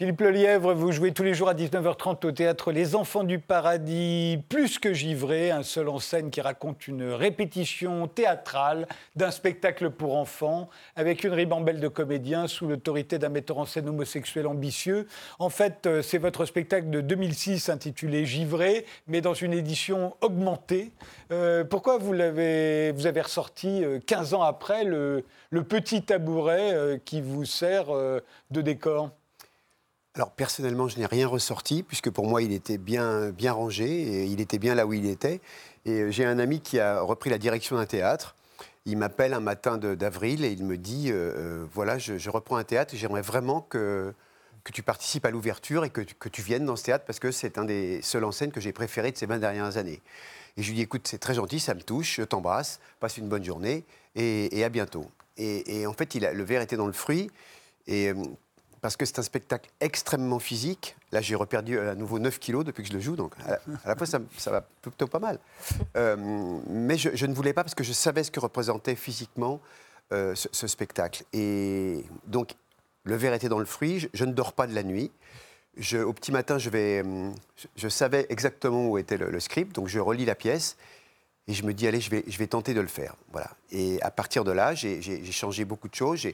Philippe Lelièvre, vous jouez tous les jours à 19h30 au théâtre Les Enfants du Paradis, plus que givré, un seul en scène qui raconte une répétition théâtrale d'un spectacle pour enfants, avec une ribambelle de comédiens sous l'autorité d'un metteur en scène homosexuel ambitieux. En fait, euh, c'est votre spectacle de 2006 intitulé Givré, mais dans une édition augmentée. Euh, pourquoi vous, avez ressorti 15 euh, ans après le petit tabouret qui vous sert de décor? Alors personnellement, je n'ai rien ressorti, puisque pour moi, il était bien, bien rangé, et il était bien là où il était. Et euh, j'ai un ami qui a repris la direction d'un théâtre. Il m'appelle un matin d'avril et il me dit, euh, euh, voilà, je, reprends un théâtre, j'aimerais vraiment que, que tu participes à l'ouverture et que, que, tu viennes dans ce théâtre, parce que c'est un des seuls en scène que j'ai préféré de ces 20 dernières années. Et je lui dis, écoute, c'est très gentil, ça me touche, je t'embrasse, passe une bonne journée et, à bientôt. Et, en fait, il a, le verre était dans le fruit. Et parce que c'est un spectacle extrêmement physique. Là, j'ai reperdu à nouveau 9 kilos depuis que je le joue, donc à la, fois, ça, va plutôt pas mal. Euh, mais je, ne voulais pas parce que je savais ce que représentait physiquement euh, ce, spectacle. Et donc, le verre était dans le fruit, je, ne dors pas de la nuit. Au petit matin, je, vais, je, savais exactement où était le, script, donc je relis la pièce. Et je me dis, allez, je vais, je vais tenter de le faire. Voilà. Et à partir de là, j'ai changé beaucoup de choses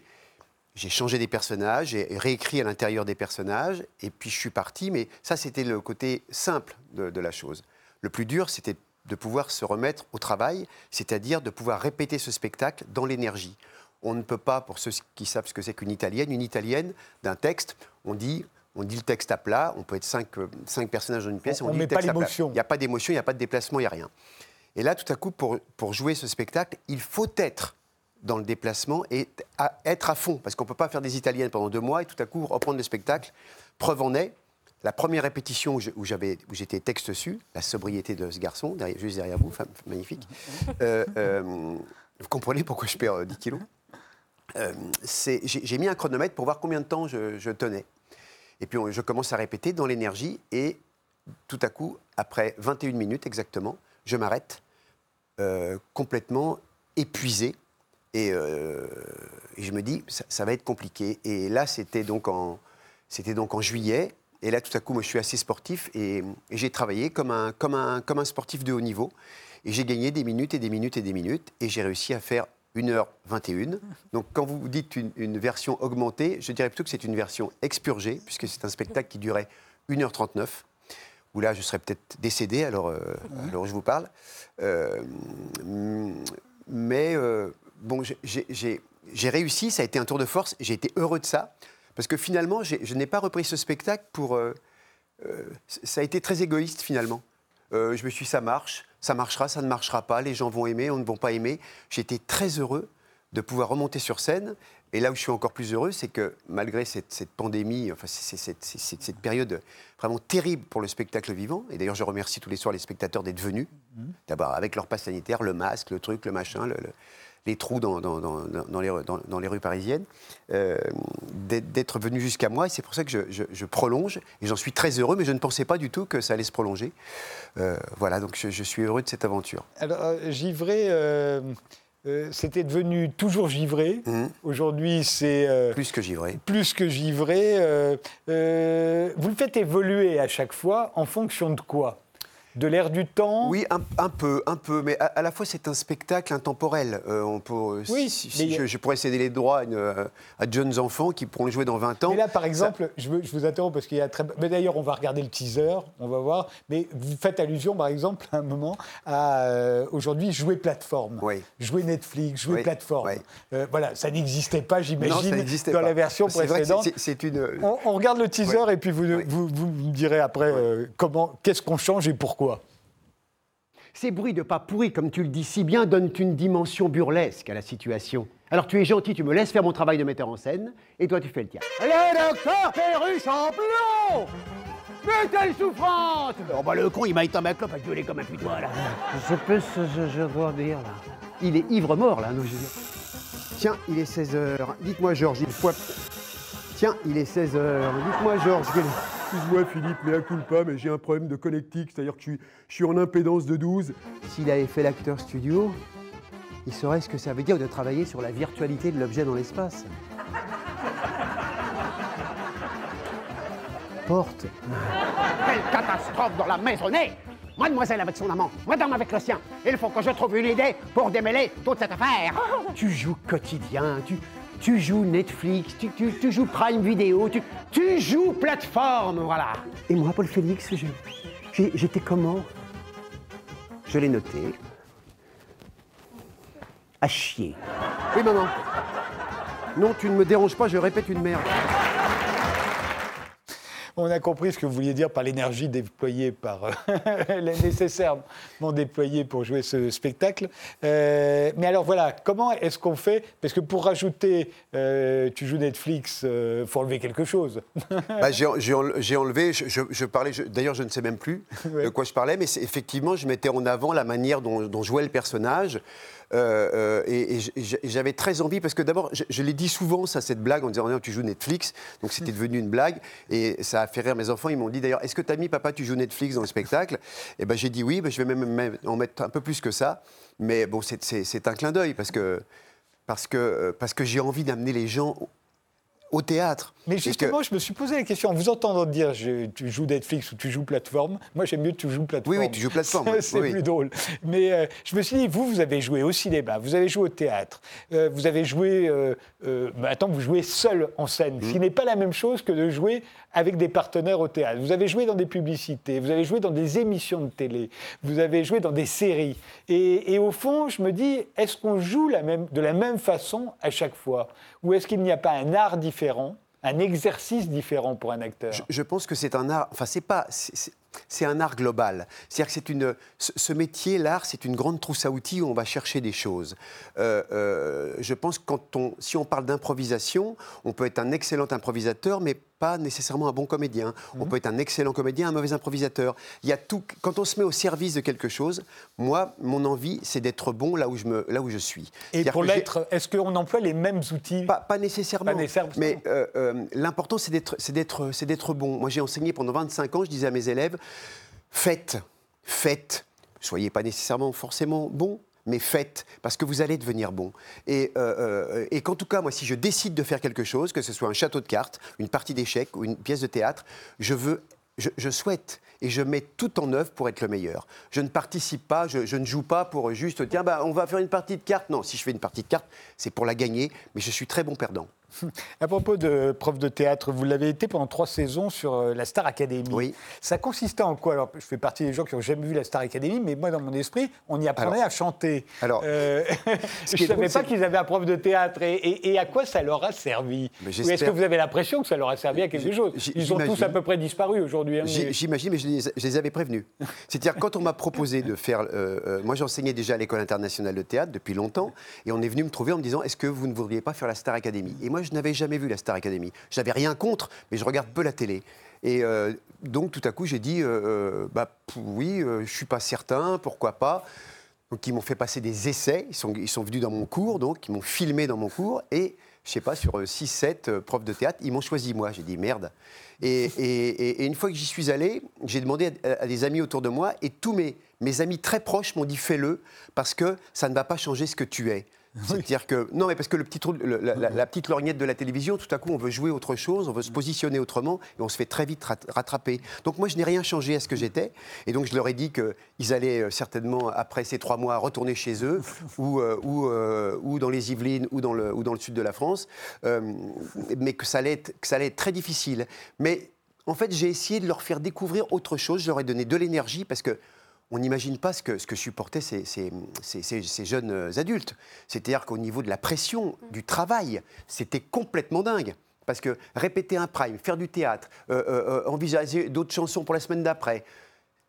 changé des personnages, j'ai réécrit à l'intérieur des personnages, et puis je suis parti. Mais ça, c'était le côté simple de, la chose. Le plus dur, c'était de pouvoir se remettre au travail, c'est-à-dire de pouvoir répéter ce spectacle dans l'énergie. On ne peut pas, pour ceux qui savent ce que c'est qu'une italienne, une italienne d'un texte, on dit on dit le texte à plat, on peut être cinq, cinq personnages dans une pièce, on, dit le texte pas l'émotion. Il n'y a pas d'émotion, il n'y a pas de déplacement, il n'y a rien. Et là, tout à coup, pour, pour jouer ce spectacle, il faut être dans le déplacement et être à fond. Parce qu'on ne peut pas faire des italiennes pendant deux mois et tout à coup reprendre le spectacle. Preuve en est, la première répétition où j'étais texte dessus, la sobriété de ce garçon, juste derrière vous, femme magnifique, euh, euh, vous comprenez pourquoi je perds 10 euh, kilos J'ai mis un chronomètre pour voir combien de temps je, tenais. Et puis je commence à répéter dans l'énergie et tout à coup, après 21 minutes exactement, je m'arrête complètement épuisé euh, et, je me dis, ça, va être compliqué. Et là, c'était donc, en, donc en juillet. Et là, tout à coup, moi, je suis assez sportif et, j'ai travaillé comme un, comme, un, comme un sportif de haut niveau. Et j'ai gagné des minutes et des minutes et des minutes. Et j'ai réussi à faire 1h21. Donc, quand vous dites une, version augmentée, je dirais plutôt que c'est une version expurgée, puisque c'est un spectacle qui durait 1h39 où là, je serais peut-être décédé alors, euh, alors je vous parle. Euh, mais bon, j'ai réussi, ça a été un tour de force, j'ai été heureux de ça, parce que finalement, je n'ai pas repris ce spectacle pour... Euh, euh, ça a été très égoïste finalement. Euh, je me suis dit, ça marche, ça marchera, ça ne marchera pas, les gens vont aimer, on ne vont pas aimer. J'étais très heureux de pouvoir remonter sur scène. Et là où je suis encore plus heureux, c'est que malgré cette, pandémie, enfin, cette, période vraiment terrible pour le spectacle vivant, et d'ailleurs je remercie tous les soirs les spectateurs d'être venus, mmh. d'abord avec leur passe sanitaire, le masque, le truc, le machin, le les trous dans, dans, dans, les, dans, les, rues parisiennes, euh, d'être venu jusqu'à moi. Et c'est pour ça que je, je, prolonge. Et j'en suis très heureux, mais je ne pensais pas du tout que ça allait se prolonger. Euh, voilà, donc je, suis heureux de cette aventure. Alors, euh, Givré, euh, c'était devenu toujours givré. Mhm. Aujourd'hui, c'est Plus que givré. plus que givré. Vous le faites évoluer à chaque fois en fonction de quoi? De l'air du temps Oui, un, un peu, un peu, mais à, à la fois c'est un spectacle intemporel. Euh, on peut, euh, Oui, si- je, je pourrais céder les droits à, une- euh, à de jeunes enfants qui pourront le jouer dans 20 ans. Mais là, par exemple, je, veux- je vous interromps parce qu'il y a très. Mais d'ailleurs, on va regarder le teaser, on va voir. Mais vous faites allusion, par exemple, à un moment, à euh, aujourd'hui jouer plateforme, Oui. jouer Netflix, jouer Oui, plateforme. Euh, voilà, ça n'existait pas, j'imagine, dans pas. la version précédente. c'est- C'est une. On, on regarde le teaser et puis vous, vous, vous me direz après comment, qu'est-ce qu'on change et pourquoi. Ces bruits de pas pourris, comme tu le dis si bien, donnent une dimension burlesque à la situation. Alors tu es gentil, tu me laisses faire mon travail de metteur en scène, et toi tu fais le tien. Le docteur Perruche en plomb Mais quelle souffrance Oh bah le con, il m'a éteint ma clope à gueuler comme un putois, là. Je peux ce que je dois dire là. Il est ivre-mort, là, dire. Tiens, il est 16h. Dites-moi, Georges, il faut... Tiens, il est 16h. Dites-moi, Georges, quel- Excuse-moi Philippe, mais à culpa, mais j'ai un problème de connectique, c'est-à-dire que je suis, je suis en impédance de 12. S'il avait fait l'acteur studio, il saurait ce que ça veut dire de travailler sur la virtualité de l'objet dans l'espace. Porte. Quelle catastrophe dans la maisonnée Mademoiselle avec son amant, madame avec le sien. Il faut que je trouve une idée pour démêler toute cette affaire. Tu joues quotidien, tu, tu joues Netflix, tu, tu- tu joues Prime Video, tu, tu joues plateforme, voilà. Et moi, Paul Félix, j'étais comment? Je l'ai noté. À chier. Oui, maman. Non, tu ne me déranges pas, je répète une merde. On a compris ce que vous vouliez dire par l'énergie déployée par euh, nécessairement déployée pour jouer ce spectacle. Euh, mais alors voilà, comment est-ce qu'on fait? Parce que pour rajouter, euh, tu joues Netflix, il faut enlever quelque chose. Bah, j'ai j'ai enle- j'ai enlevé, je, je- je parlais, d'ailleurs je ne sais même plus de quoi je parlais, mais effectivement je mettais en avant la manière dont, dont jouait le personnage. Euh, euh, et j'avais très envie, parce que d'abord, je, je l'ai dit souvent, ça, cette blague, en disant Non, tu joues Netflix, donc c'était devenu une blague, et ça a fait rire mes enfants. Ils m'ont dit d'ailleurs Est-ce que tu as mis papa, tu joues Netflix dans le spectacle? Et ben j'ai dit oui, ben, je vais même, en mettre un peu plus que ça, mais bon, c'est un clin d'œil, parce que, parce que, euh, parce que j'ai envie d'amener les gens au- théâtre. Mais que- justement, je me suis posé la question, en vous entendant dire je- tu joues Netflix ou tu joues plateforme, moi j'aime mieux tu joues plateforme. Oui, oui, tu joues plateforme, C'est- oui, plus drôle. Mais euh, je me suis dit, vous, vous avez joué au cinéma, vous avez joué au théâtre, euh, vous avez joué. Euh, euh, maintenant, vous jouez seul en scène, Mmh. ce qui n'est pas la même chose que de jouer avec des partenaires au théâtre. Vous avez joué dans des publicités, vous avez joué dans des émissions de télé, vous avez joué dans des séries. Et, et au fond, je me dis, est-ce qu'on joue la même, de la même façon à chaque fois? Ou est-ce qu'il n'y a pas un art différent un exercice différent pour un acteur. Je, pense que c'est un art. Enfin, c'est pas. C'est un art global. C'est-à-dire que c'est une. Ce, métier, l'art, c'est une grande trousse à outils où on va chercher des choses. Euh, euh, je pense que quand on, si on parle d'improvisation, on peut être un excellent improvisateur, mais pas nécessairement un bon comédien. On peut être un excellent comédien, un mauvais improvisateur. Il y a tout. Quand on se met au service de quelque chose, moi, mon envie, c'est d'être bon là où je me, là où je suis. Et pour l'être, est-ce qu'on emploie les mêmes outils? Pas, pas nécessairement. Pas nécessairement. Mais euh, euh, l'important, c'est d'être, c'est d'être, c'est d'être bon. Moi, j'ai enseigné pendant 25 ans. Je disais à mes élèves faites, faites. Soyez pas nécessairement forcément bon, mais faites, parce que vous allez devenir bon. Et, euh, euh, et qu'en tout cas, moi, si je décide de faire quelque chose, que ce soit un château de cartes, une partie d'échecs ou une pièce de théâtre, je veux. Je, souhaite et je mets tout en œuvre pour être le meilleur. Je ne participe pas, je, je ne joue pas pour juste tiens, bah, on va faire une partie de cartes. Non, si je fais une partie de cartes, c'est pour la gagner, mais je suis très bon perdant. À propos de prof de théâtre, vous l'avez été pendant trois saisons sur euh, la Star Academy. Oui. Ça consistait en quoi? Alors, je fais partie des gens qui n'ont jamais vu la Star Academy, mais moi, dans mon esprit, on y apprenait Alors- à chanter. alors, Euh, je ne savais pas qu'ils avaient un prof de théâtre. Et, et- et à quoi ça leur a servi? Mais Ou est-ce que vous avez l'impression que ça leur a servi à quelque chose? Ils ont tous à peu près disparu aujourd'hui. hein, mais- J'imagine, mais je les, je les avais prévenus. C'est-à-dire, quand on m'a proposé de faire. euh, euh, moi, j'enseignais déjà à l'École internationale de théâtre depuis longtemps, et on est venu me trouver en me disant Est-ce que vous ne voudriez pas faire la Star Academy? Et moi, je n'avais jamais vu la Star Academy. Je n'avais rien contre, mais je regarde peu la télé. Et euh, donc, tout à coup, j'ai dit euh, euh, bah, Oui, euh, je suis pas certain, pourquoi pas Donc ils m'ont fait passer des essais, ils sont, ils sont venus dans mon cours, donc ils m'ont filmé dans mon cours, et je sais pas, sur 6-7 profs de théâtre, ils m'ont choisi moi. J'ai dit merde. Et une fois que j'y suis allé, j'ai demandé à, à des amis autour de moi, et tous mes, mes amis très proches m'ont dit fais-le, parce que ça ne va pas changer ce que tu es. C'est-à-dire que non, mais parce que le petit trou- le- la, la- la petite lorgnette de la télévision, tout à coup, on veut jouer autre chose, on veut se positionner autrement, et on se fait très vite rat- rattraper. Donc moi, je n'ai rien changé à ce que j'étais, et donc je leur ai dit qu'ils allaient euh, certainement après ces trois mois retourner chez eux, ou euh, ou, euh, ou dans les Yvelines, ou dans le ou dans le sud de la France, euh, mais que ça allait être, que ça allait être très difficile. Mais en fait, j'ai essayé de leur faire découvrir autre chose. Je leur ai donné de l'énergie parce que on n'imagine pas ce que, ce que supportaient ces, ces- ces- jeunes euh, adultes. C'est-à-dire qu'au niveau de la pression, du travail, c'était complètement dingue. Parce que répéter un prime, faire du théâtre, euh, euh, envisager d'autres chansons pour la semaine d'après,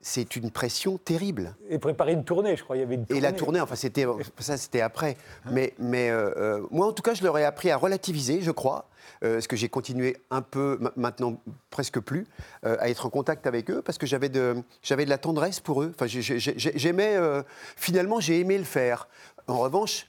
c'est une pression terrible. Et préparer une tournée, je crois. Il y avait une Et la tournée, enfin, c'était ça, c'était après. Mais, mais euh, euh, moi, en tout cas, je leur ai appris à relativiser, je crois, euh, parce que j'ai continué un peu, ma- maintenant presque plus, euh, à être en contact avec eux, parce que j'avais de, j'avais de la tendresse pour eux. Enfin, j'ai- j'ai- j'ai- j'aimais, finalement, j'ai aimé le faire. En revanche,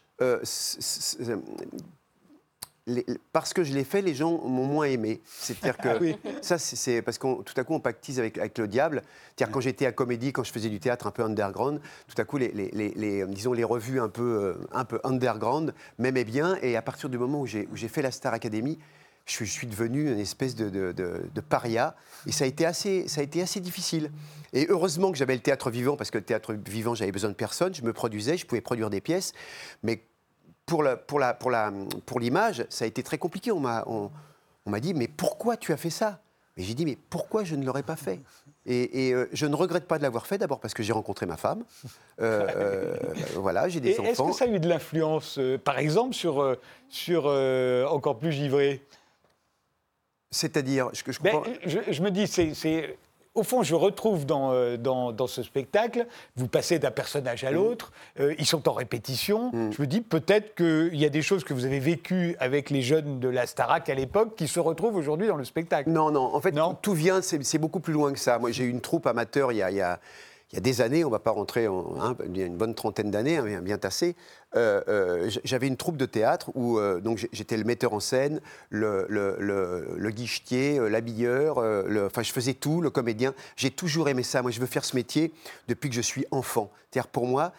les- parce que je l'ai fait, les gens m'ont moins aimé. C'est-à-dire que Ah oui. ça, c'est- parce qu'on tout à coup on pactise avec, avec le diable. C'est-à-dire quand j'étais à comédie, quand je faisais du théâtre un peu underground, tout à coup les, les- les- les, euh, disons les revues un peu euh, un peu underground m'aimaient bien. Et à partir du moment où j'ai où j'ai fait la Star Academy, je suis, je suis devenu une espèce de, de- de- de paria. Et ça a été assez ça a été assez difficile. Et heureusement que j'avais le théâtre vivant parce que le théâtre vivant j'avais besoin de personne. Je me produisais, je pouvais produire des pièces, mais pour la- pour la- pour la- pour l'image, ça a été très compliqué. On m'a on, on m'a dit mais pourquoi tu as fait ça? Et j'ai dit mais pourquoi je ne l'aurais pas fait? Et, et, euh, je ne regrette pas de l'avoir fait d'abord parce que j'ai rencontré ma femme. Euh, euh, voilà, j'ai Et des est-ce enfants. que ça a eu de l'influence, par exemple, sur, sur Encore plus givré? C'est-à-dire, je, je Ben, comprends. je, je me dis, c'est- au fond, je retrouve dans, euh, dans, dans ce spectacle, vous passez d'un personnage Mm. à l'autre, euh, ils sont en répétition. Je me dis peut-être qu'il y a des choses que vous avez vécues avec les jeunes de la Starac à l'époque qui se retrouvent aujourd'hui dans le spectacle. Non, non, en fait, Non. tout vient, c'est c'est beaucoup plus loin que ça. Moi, j'ai eu une troupe amateur il y a, il y a- il y a des années, on ne va pas rentrer en hein, il y a une bonne trentaine d'années, hein, bien- tassé. Euh, euh, J'avais une troupe de théâtre où euh, j'étais le metteur en scène, le, guichetier, l'habilleur, le- enfin je faisais tout, le comédien. J'ai toujours aimé ça. Moi, je veux faire ce métier depuis que je suis enfant. C'est-à-dire pour moi,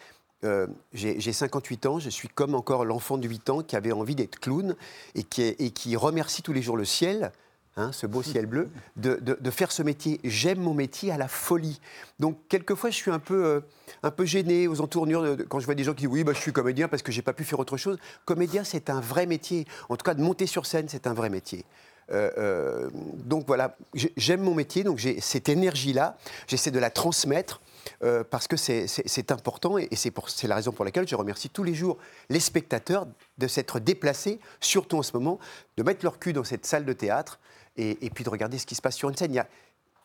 j'ai j'ai 58 ans, je suis comme encore l'enfant de 8 ans qui avait envie d'être clown et qui remercie tous les jours le ciel, hein, ce beau ciel bleu, de, de- de faire ce métier. J'aime mon métier à la folie. Donc, quelquefois, je suis un peu, euh, un peu gêné aux entournures de- quand je vois des gens qui disent Oui, bah, je suis comédien parce que j'ai pas pu faire autre chose. Comédien, c'est un vrai métier. En tout cas, de monter sur scène, c'est un vrai métier. Euh, euh, donc voilà, j'ai- j'aime mon métier, donc j'ai cette énergie-là, j'essaie de la transmettre euh, parce que c'est- important et, et c'est la raison pour laquelle je remercie tous les jours les spectateurs de s'être déplacés, surtout en ce moment, de mettre leur cul dans cette salle de théâtre et, et puis de regarder ce qui se passe sur une scène. Il y a-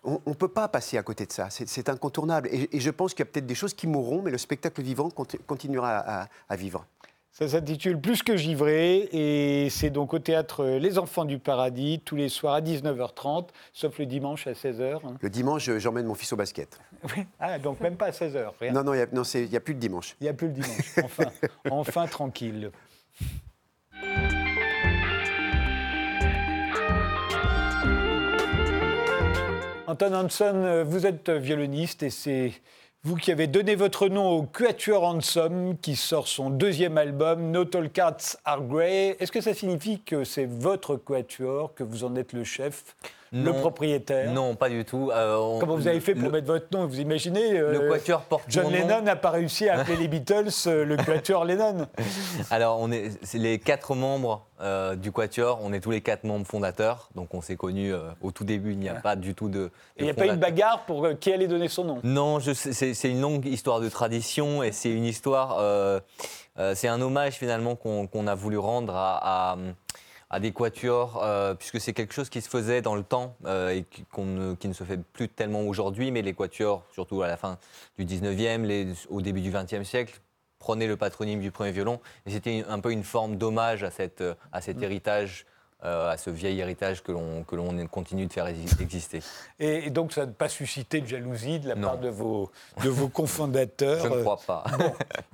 on ne peut pas passer à côté de ça, c'est incontournable. Et, et je pense qu'il y a peut-être des choses qui mourront, mais le spectacle vivant conti- continuera à- à vivre. Ça s'intitule Plus que givré et c'est donc au théâtre Les Enfants du Paradis tous les soirs à 19h30, sauf le dimanche à 16h. hein. Le dimanche, je- j'emmène mon fils au basket. Ah, donc même pas à 16h. rien. Non, non, il n'y a, plus de dimanche. Il n'y a plus le dimanche. Enfin, enfin tranquille. Anton Hanson, vous êtes violoniste et c'est vous qui avez donné votre nom au Quatuor Handsome qui sort son deuxième album, Not All Cats Are Grey. Est-ce que ça signifie que c'est votre Quatuor, que vous en êtes le chef, le propriétaire Non, pas du tout. Euh, on- Comment vous avez fait pour le- mettre votre nom Vous imaginez euh, Le Quatuor porte John mon. Lennon n'a pas réussi à appeler les Beatles euh, le Quatuor Lennon. Alors, on est, les quatre membres euh, du Quatuor. On est tous les quatre membres fondateurs. Donc, on s'est connus au tout début. Il n'y a pas du tout de. Il n'y a pas eu de bagarre pour qui allait donner son nom? Non, c'est une longue histoire de tradition et c'est une histoire. c'est un hommage finalement qu'on a voulu rendre à, à- à des quatuors, euh, puisque c'est quelque chose qui se faisait dans le temps euh, et qui, ne, qui ne se fait plus tellement aujourd'hui, mais les quatuors, surtout à la fin du 19e, les- au début du 20e siècle, prenaient le patronyme du premier violon. Et c'était un peu une forme d'hommage à, cette, euh, à cet héritage euh, à ce vieil héritage que l'on que l'on continue de faire exi- exister. Et, et donc, ça n'a pas suscité de jalousie de la Non. part de vos, de vos cofondateurs. Je ne Euh, crois pas.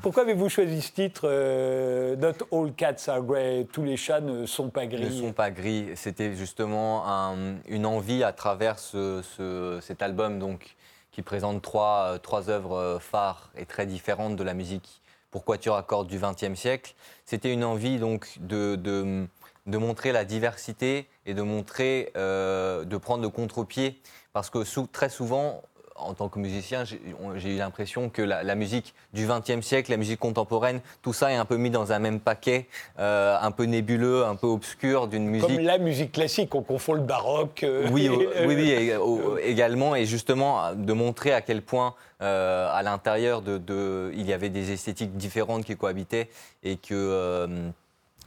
Pourquoi avez-vous choisi ce titre euh, Not all cats are grey, tous les chats ne sont pas gris. ne sont pas gris. C'était justement un- une envie à travers ce- ce- cet album donc, qui présente trois, trois œuvres phares et très différentes de la musique pour quatuor à cordes du XXe siècle. C'était une envie donc de, de- de montrer la diversité et de montrer, euh, de prendre le contre-pied parce que sou- très souvent, en tant que musicien, j'ai eu l'impression que la, la musique du XXe siècle, la musique contemporaine, tout ça est un peu mis dans un même paquet, euh, un peu nébuleux, un peu obscur d'une musique. Comme la musique classique, on confond le baroque. euh, Oui, et, euh, euh, oui, oui, et- au- également, et justement de montrer à quel point euh, à l'intérieur de, de- il y avait des esthétiques différentes qui cohabitaient et que, euh,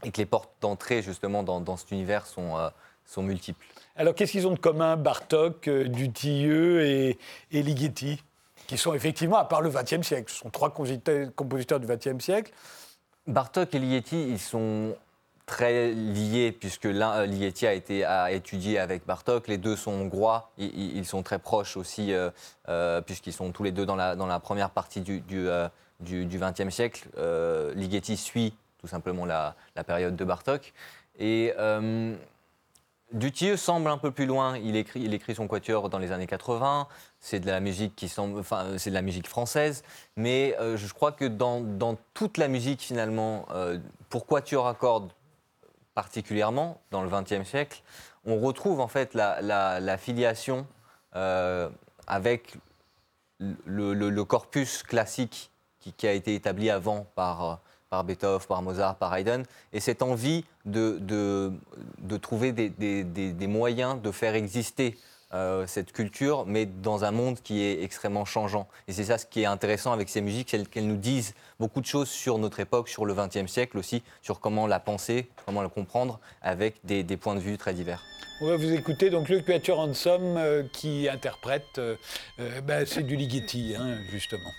et que les portes d'entrée justement dans, dans cet univers sont, euh, sont multiples. Alors, qu'est-ce qu'ils ont de commun, Bartok, euh, Dutilleux et, et Ligeti Qui sont effectivement, à part le XXe siècle, ce sont trois compositeurs du XXe siècle. Bartok et Ligeti, ils sont très liés puisque l'un, euh, Ligeti a été a étudié avec Bartok. Les deux sont hongrois. Ils, sont très proches aussi euh, euh, puisqu'ils sont tous les deux dans la, dans la première partie du, du, euh, du, du XXe siècle. Ligeti suit tout simplement la, période de Bartok. Et euh, Dutilleux semble un peu plus loin. Il écrit, il écrit son quatuor dans les années 80. C'est de la musique qui semble, enfin, c'est de la musique française. Mais euh, je crois que dans, dans toute la musique finalement, euh, pour quatuor à cordes particulièrement dans le XXe siècle, on retrouve en fait la, filiation euh, avec le, corpus classique qui, qui a été établi avant par, euh, par Beethoven, par Mozart, par Haydn, et cette envie de, de, de trouver des, des- des- moyens de faire exister euh, cette culture, mais dans un monde qui est extrêmement changeant. Et c'est ça ce qui est intéressant avec ces musiques, c'est qu'elles nous disent beaucoup de choses sur notre époque, sur le XXe siècle aussi, sur comment la penser, comment la comprendre, avec des, points de vue très divers. On va vous écouter donc Quatuor en somme euh, qui interprète, euh, euh, bah, c'est du Ligeti, hein, justement.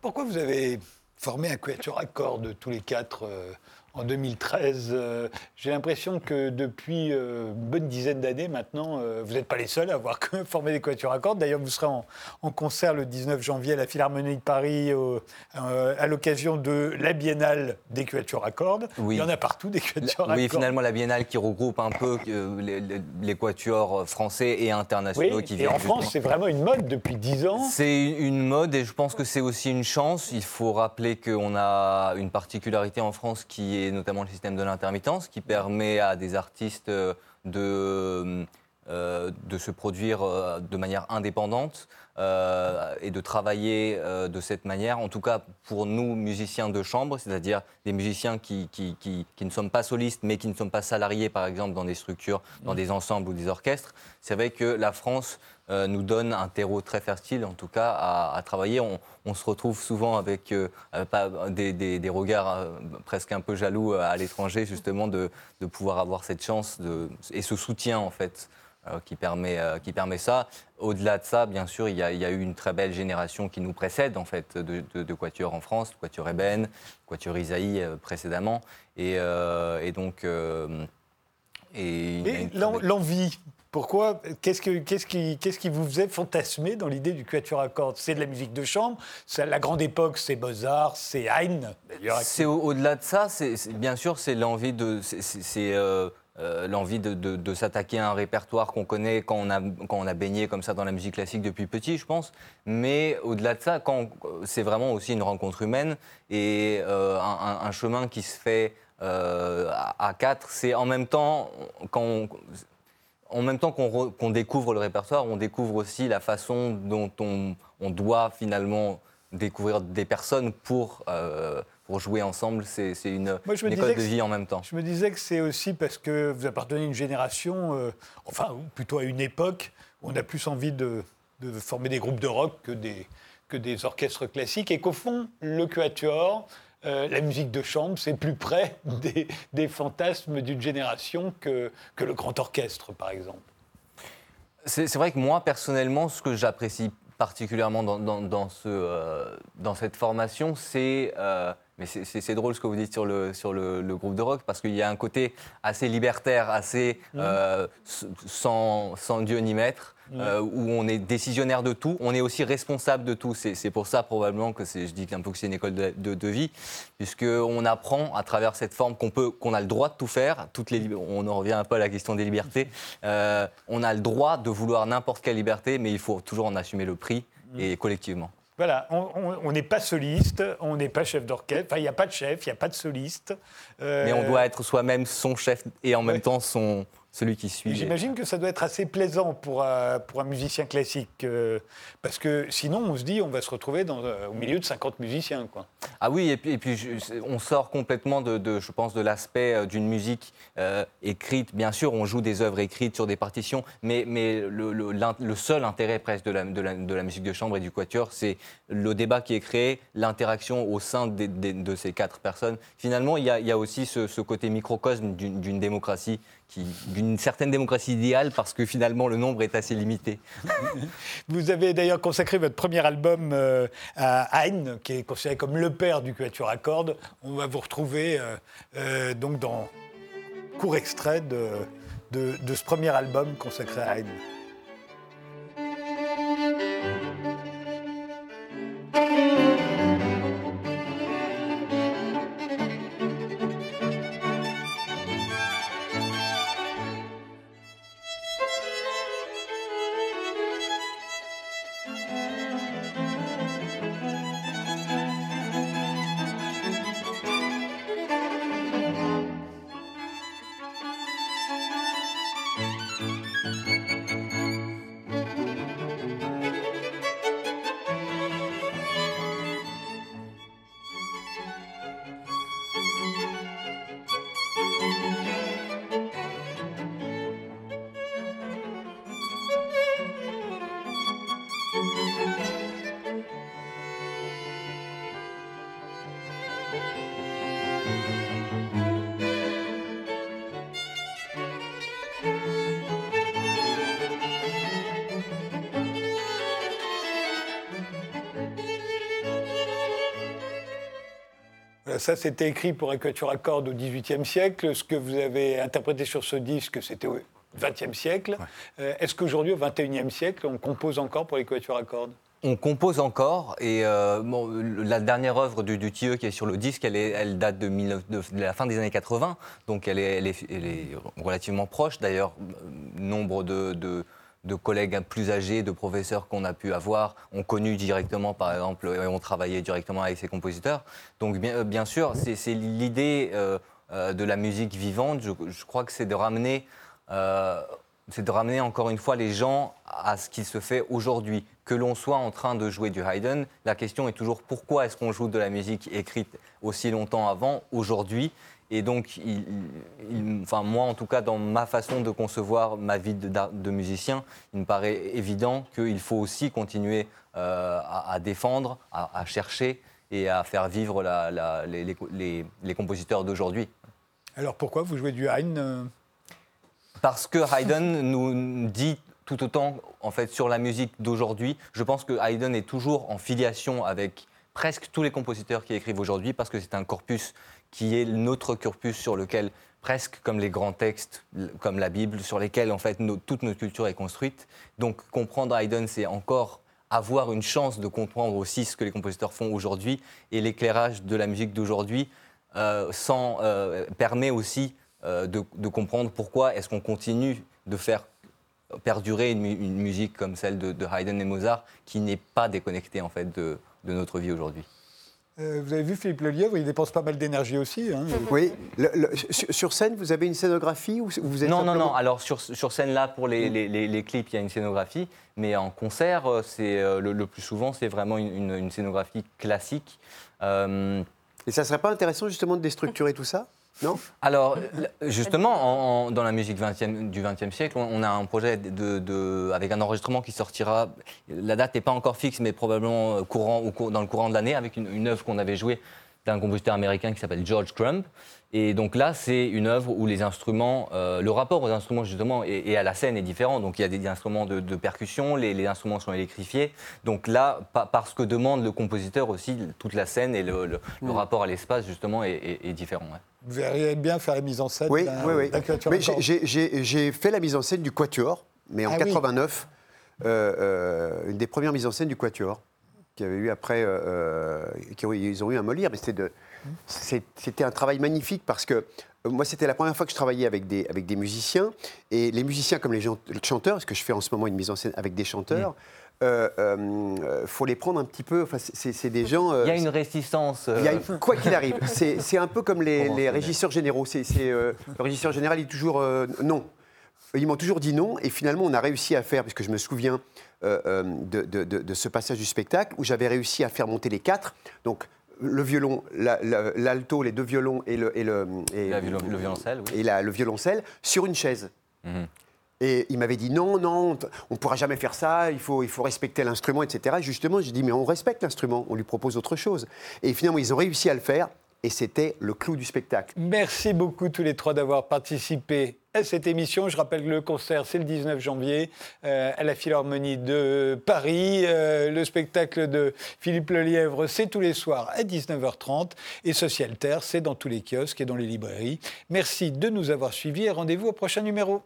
Pourquoi vous avez formé un quatuor à cordes tous les quatre euh, en 2013 Euh, J'ai l'impression que depuis euh, une bonne dizaine d'années maintenant, euh, vous n'êtes pas les seuls à avoir formé des quatuors à cordes. D'ailleurs, vous serez en, en concert le 19 janvier à la Philharmonie de Paris au- à l'occasion de la Biennale des quatuors à cordes. Oui. Il y en a partout des quatuors à Oui, cordes. finalement, la biennale qui regroupe un peu les, les- les quatuors français et internationaux Oui, qui et viennent. en justement- France, c'est vraiment une mode depuis 10 ans. C'est une mode et je pense que c'est aussi une chance. Il faut rappeler qu'on a une particularité en France qui qui notamment le système de l'intermittence, qui permet à des artistes euh, de, euh, de se produire euh, de manière indépendante euh, et de travailler euh, de cette manière, en tout cas pour nous, musiciens de chambre, c'est-à-dire des musiciens qui, qui, qui- qui ne sommes pas solistes, mais qui ne sont pas salariés, par exemple, dans des structures, dans des ensembles ou des orchestres. C'est vrai que la France euh, nous donne un terreau très fertile, en tout cas, à, à travailler. On, on se retrouve souvent avec euh, euh, pas- des, des- des regards euh, presque un peu jaloux à l'étranger, justement, de, de pouvoir avoir cette chance de, et ce soutien, en fait, euh, qui, permet, euh, qui permet ça. Au-delà de ça, bien sûr, il y, a, il y a eu une très belle génération qui nous précède, en fait, de, de, de quatuors en France, le quatuor Eben, quatuor Isaïe euh, précédemment. Et, et donc... et l'envie, pourquoi Qu'est-ce que- qu'est-ce qui, qu'est-ce qui vous faisait fantasmer dans l'idée du quatuor à cordes? C'est de la musique de chambre, c'est la grande époque, c'est Mozart, c'est Haydn. C'est au- au-delà de ça, c'est, bien sûr, c'est l'envie de, c'est, euh, euh, l'envie de, de- de s'attaquer à un répertoire qu'on connaît quand on, a, quand on a baigné comme ça dans la musique classique depuis petit, je pense. Mais au-delà de ça, quand, c'est vraiment aussi une rencontre humaine et euh, un, un- un chemin qui se fait à, à quatre. C'est en même temps quand on- en même temps qu'on re- qu'on découvre le répertoire, on découvre aussi la façon dont on, on doit finalement découvrir des personnes pour, euh, pour jouer ensemble. C'est une, Moi, une école de vie en même temps. Je me disais que c'est aussi parce que vous appartenez à une génération, euh, enfin, ou plutôt à une époque où on a plus envie de, de former des groupes de rock que des, que des orchestres classiques, et qu'au fond, le quatuor, euh, la musique de chambre, c'est plus près des, des fantasmes d'une génération que, que le grand orchestre, par exemple. C'est vrai que moi, personnellement, ce que j'apprécie particulièrement dans, dans- dans ce, euh, dans cette formation, c'est... euh, mais c'est- drôle ce que vous dites sur le, sur le, le groupe de rock, parce qu'il y a un côté assez libertaire, assez euh, s- sans, sans Dieu ni maître, euh, où on est décisionnaire de tout, on est aussi responsable de tout. C'est pour ça probablement que je dis un peu que c'est une école de, de, de vie, puisqu'on apprend à travers cette forme qu'on peut, qu'on a le droit de tout faire. Toutes les, on en revient un peu à la question des libertés. Euh, on a le droit de vouloir n'importe quelle liberté, mais il faut toujours en assumer le prix et collectivement. Voilà, on- n'est pas soliste, on n'est pas chef d'orchestre, enfin, il n'y a pas de chef, il n'y a pas de soliste. Euh, Mais on doit être soi-même son chef et en même temps son, celui qui suit. J'imagine que ça doit être assez plaisant pour un, pour un musicien classique, euh, parce que sinon on se dit on va se retrouver dans, euh, au milieu de 50 musiciens. Quoi. Ah oui, et puis, et puis je- on sort complètement, de, de- je pense, de l'aspect euh, d'une musique euh, écrite. Bien sûr, on joue des œuvres écrites sur des partitions, mais, mais le, le- seul intérêt presque de la, de, la, de la musique de chambre et du quatuor, c'est le débat qui est créé, l'interaction au sein des- des- de ces quatre personnes. Finalement, il y a, il y a aussi ce, ce côté microcosme d'une démocratie, d'une certaine démocratie idéale, parce que finalement, le nombre est assez limité. Vous avez d'ailleurs consacré votre premier album euh, à Haydn, qui est considéré comme le père du quatuor à cordes. On va vous retrouver euh, euh, donc dans court extrait de ce premier album consacré à Haydn. Ça, c'était écrit pour un quatuor à cordes au XVIIIe siècle. Ce que vous avez interprété sur ce disque, c'était au XXe siècle. Euh, Est-ce qu'aujourd'hui, au XXIe siècle, on compose encore pour les quatuors à cordes? On compose encore et euh, bon, la dernière œuvre du, du Thieu qui est sur le disque, elle, est- elle date de, 19 de- de la fin des années 80, donc elle est, elle est- elle est relativement proche. D'ailleurs, euh, nombre de, de- de collègues plus âgés, de professeurs qu'on a pu avoir, ont connu directement, par exemple, et ont travaillé directement avec ces compositeurs. Donc bien, euh, sûr, c'est l'idée. euh, euh, de la musique vivante. Je, crois que c'est de ramener, c'est de ramener encore une fois les gens à ce qui se fait aujourd'hui. Que l'on soit en train de jouer du Haydn, la question est toujours pourquoi est-ce qu'on joue de la musique écrite aussi longtemps avant, aujourd'hui et donc, il- il- enfin, moi, en tout cas, dans ma façon de concevoir ma vie de, musicien, il me paraît évident qu'il faut aussi continuer euh, à, à défendre, à, à chercher et à faire vivre la- la- les, les- les- les compositeurs d'aujourd'hui. Alors pourquoi vous jouez du Haydn euh, Parce que Haydn nous dit tout autant en fait sur la musique d'aujourd'hui. Je pense que Haydn est toujours en filiation avec presque tous les compositeurs qui écrivent aujourd'hui parce que c'est un corpus qui est notre corpus sur lequel presque comme les grands textes comme la Bible sur lesquels en fait toute notre culture est construite. Donc comprendre Haydn c'est encore avoir une chance de comprendre aussi ce que les compositeurs font aujourd'hui et l'éclairage de la musique d'aujourd'hui euh, euh, permet aussi euh, de, comprendre pourquoi est-ce qu'on continue de faire perdurer une, mu- une musique comme celle de, Haydn et Mozart qui n'est pas déconnectée en fait de notre vie aujourd'hui. Euh, Vous avez vu Philippe Lelièvre, il dépense pas mal d'énergie aussi. hein. Oui. Le- le- sur, scène, vous avez une scénographie ou vous êtes Non, non, simplement- non. Alors sur, sur scène là, pour les, les- les- les clips, il y a une scénographie, mais en concert, euh, c'est euh, le, le plus souvent, c'est vraiment une, une- une scénographie classique. Euh, Et ça serait pas intéressant justement de déstructurer tout ça? Alors, l- justement, en- en- dans la musique 20e du XXe siècle, on, a un projet avec un enregistrement qui sortira. La date n'est pas encore fixe, mais probablement euh, courant, dans le courant de l'année, avec une, une œuvre qu'on avait jouée d'un compositeur américain qui s'appelle George Crumb. Et donc là, c'est une œuvre où les instruments, euh, le rapport aux instruments justement et, et à la scène est différent. Donc il y a des instruments de, de percussion, les, les instruments sont électrifiés. Donc là, pa- parce que demande le compositeur aussi, toute la scène et le, le- le rapport à l'espace justement est, est- est différent. ouais. Vous verriez bien faire la mise en scène Oui, oui, oui. j'ai- fait la mise en scène du Quatuor, mais en Ah oui. 89, euh, euh, une des premières mises en scène du Quatuor, qui avait eu après, qui ont- ils ont eu un Molière, mais c'était de- c'était un travail magnifique parce que euh, moi, c'était la première fois que je travaillais avec des, avec des musiciens, et les musiciens comme les chanteurs, parce que je fais en ce moment une mise en scène avec des chanteurs, Mm. euh, euh, faut les prendre un petit peu. Enfin, c'est- des gens. euh, Il y a une réticence. il y a une- quoi qu'il arrive, c'est un peu comme les, régisseurs généraux. C'est le régisseur général, il dit toujours non. Ils m'ont toujours dit non, et finalement, on a réussi à faire, puisque je me souviens de, de- de- de ce passage du spectacle, où j'avais réussi à faire monter les quatre. Donc, le violon, la- la- l'alto, les deux violons et le, et le, et- La violon- le violoncelle, oui. et la- le violoncelle sur une chaise. Mhm. Et il m'avait dit non, non, on ne pourra jamais faire ça, il faut, il faut respecter l'instrument, etc. Justement, j'ai dit mais on respecte l'instrument, on lui propose autre chose. Et finalement, ils ont réussi à le faire, et c'était le clou du spectacle. Merci beaucoup tous les trois d'avoir participé cette émission. Je rappelle que le concert, c'est le 19 janvier euh, à la Philharmonie de Paris. Euh, le spectacle de Philippe Lelièvre, c'est tous les soirs à 19h30. Et Social Terre, c'est dans tous les kiosques et dans les librairies. Merci de nous avoir suivis et rendez-vous au prochain numéro.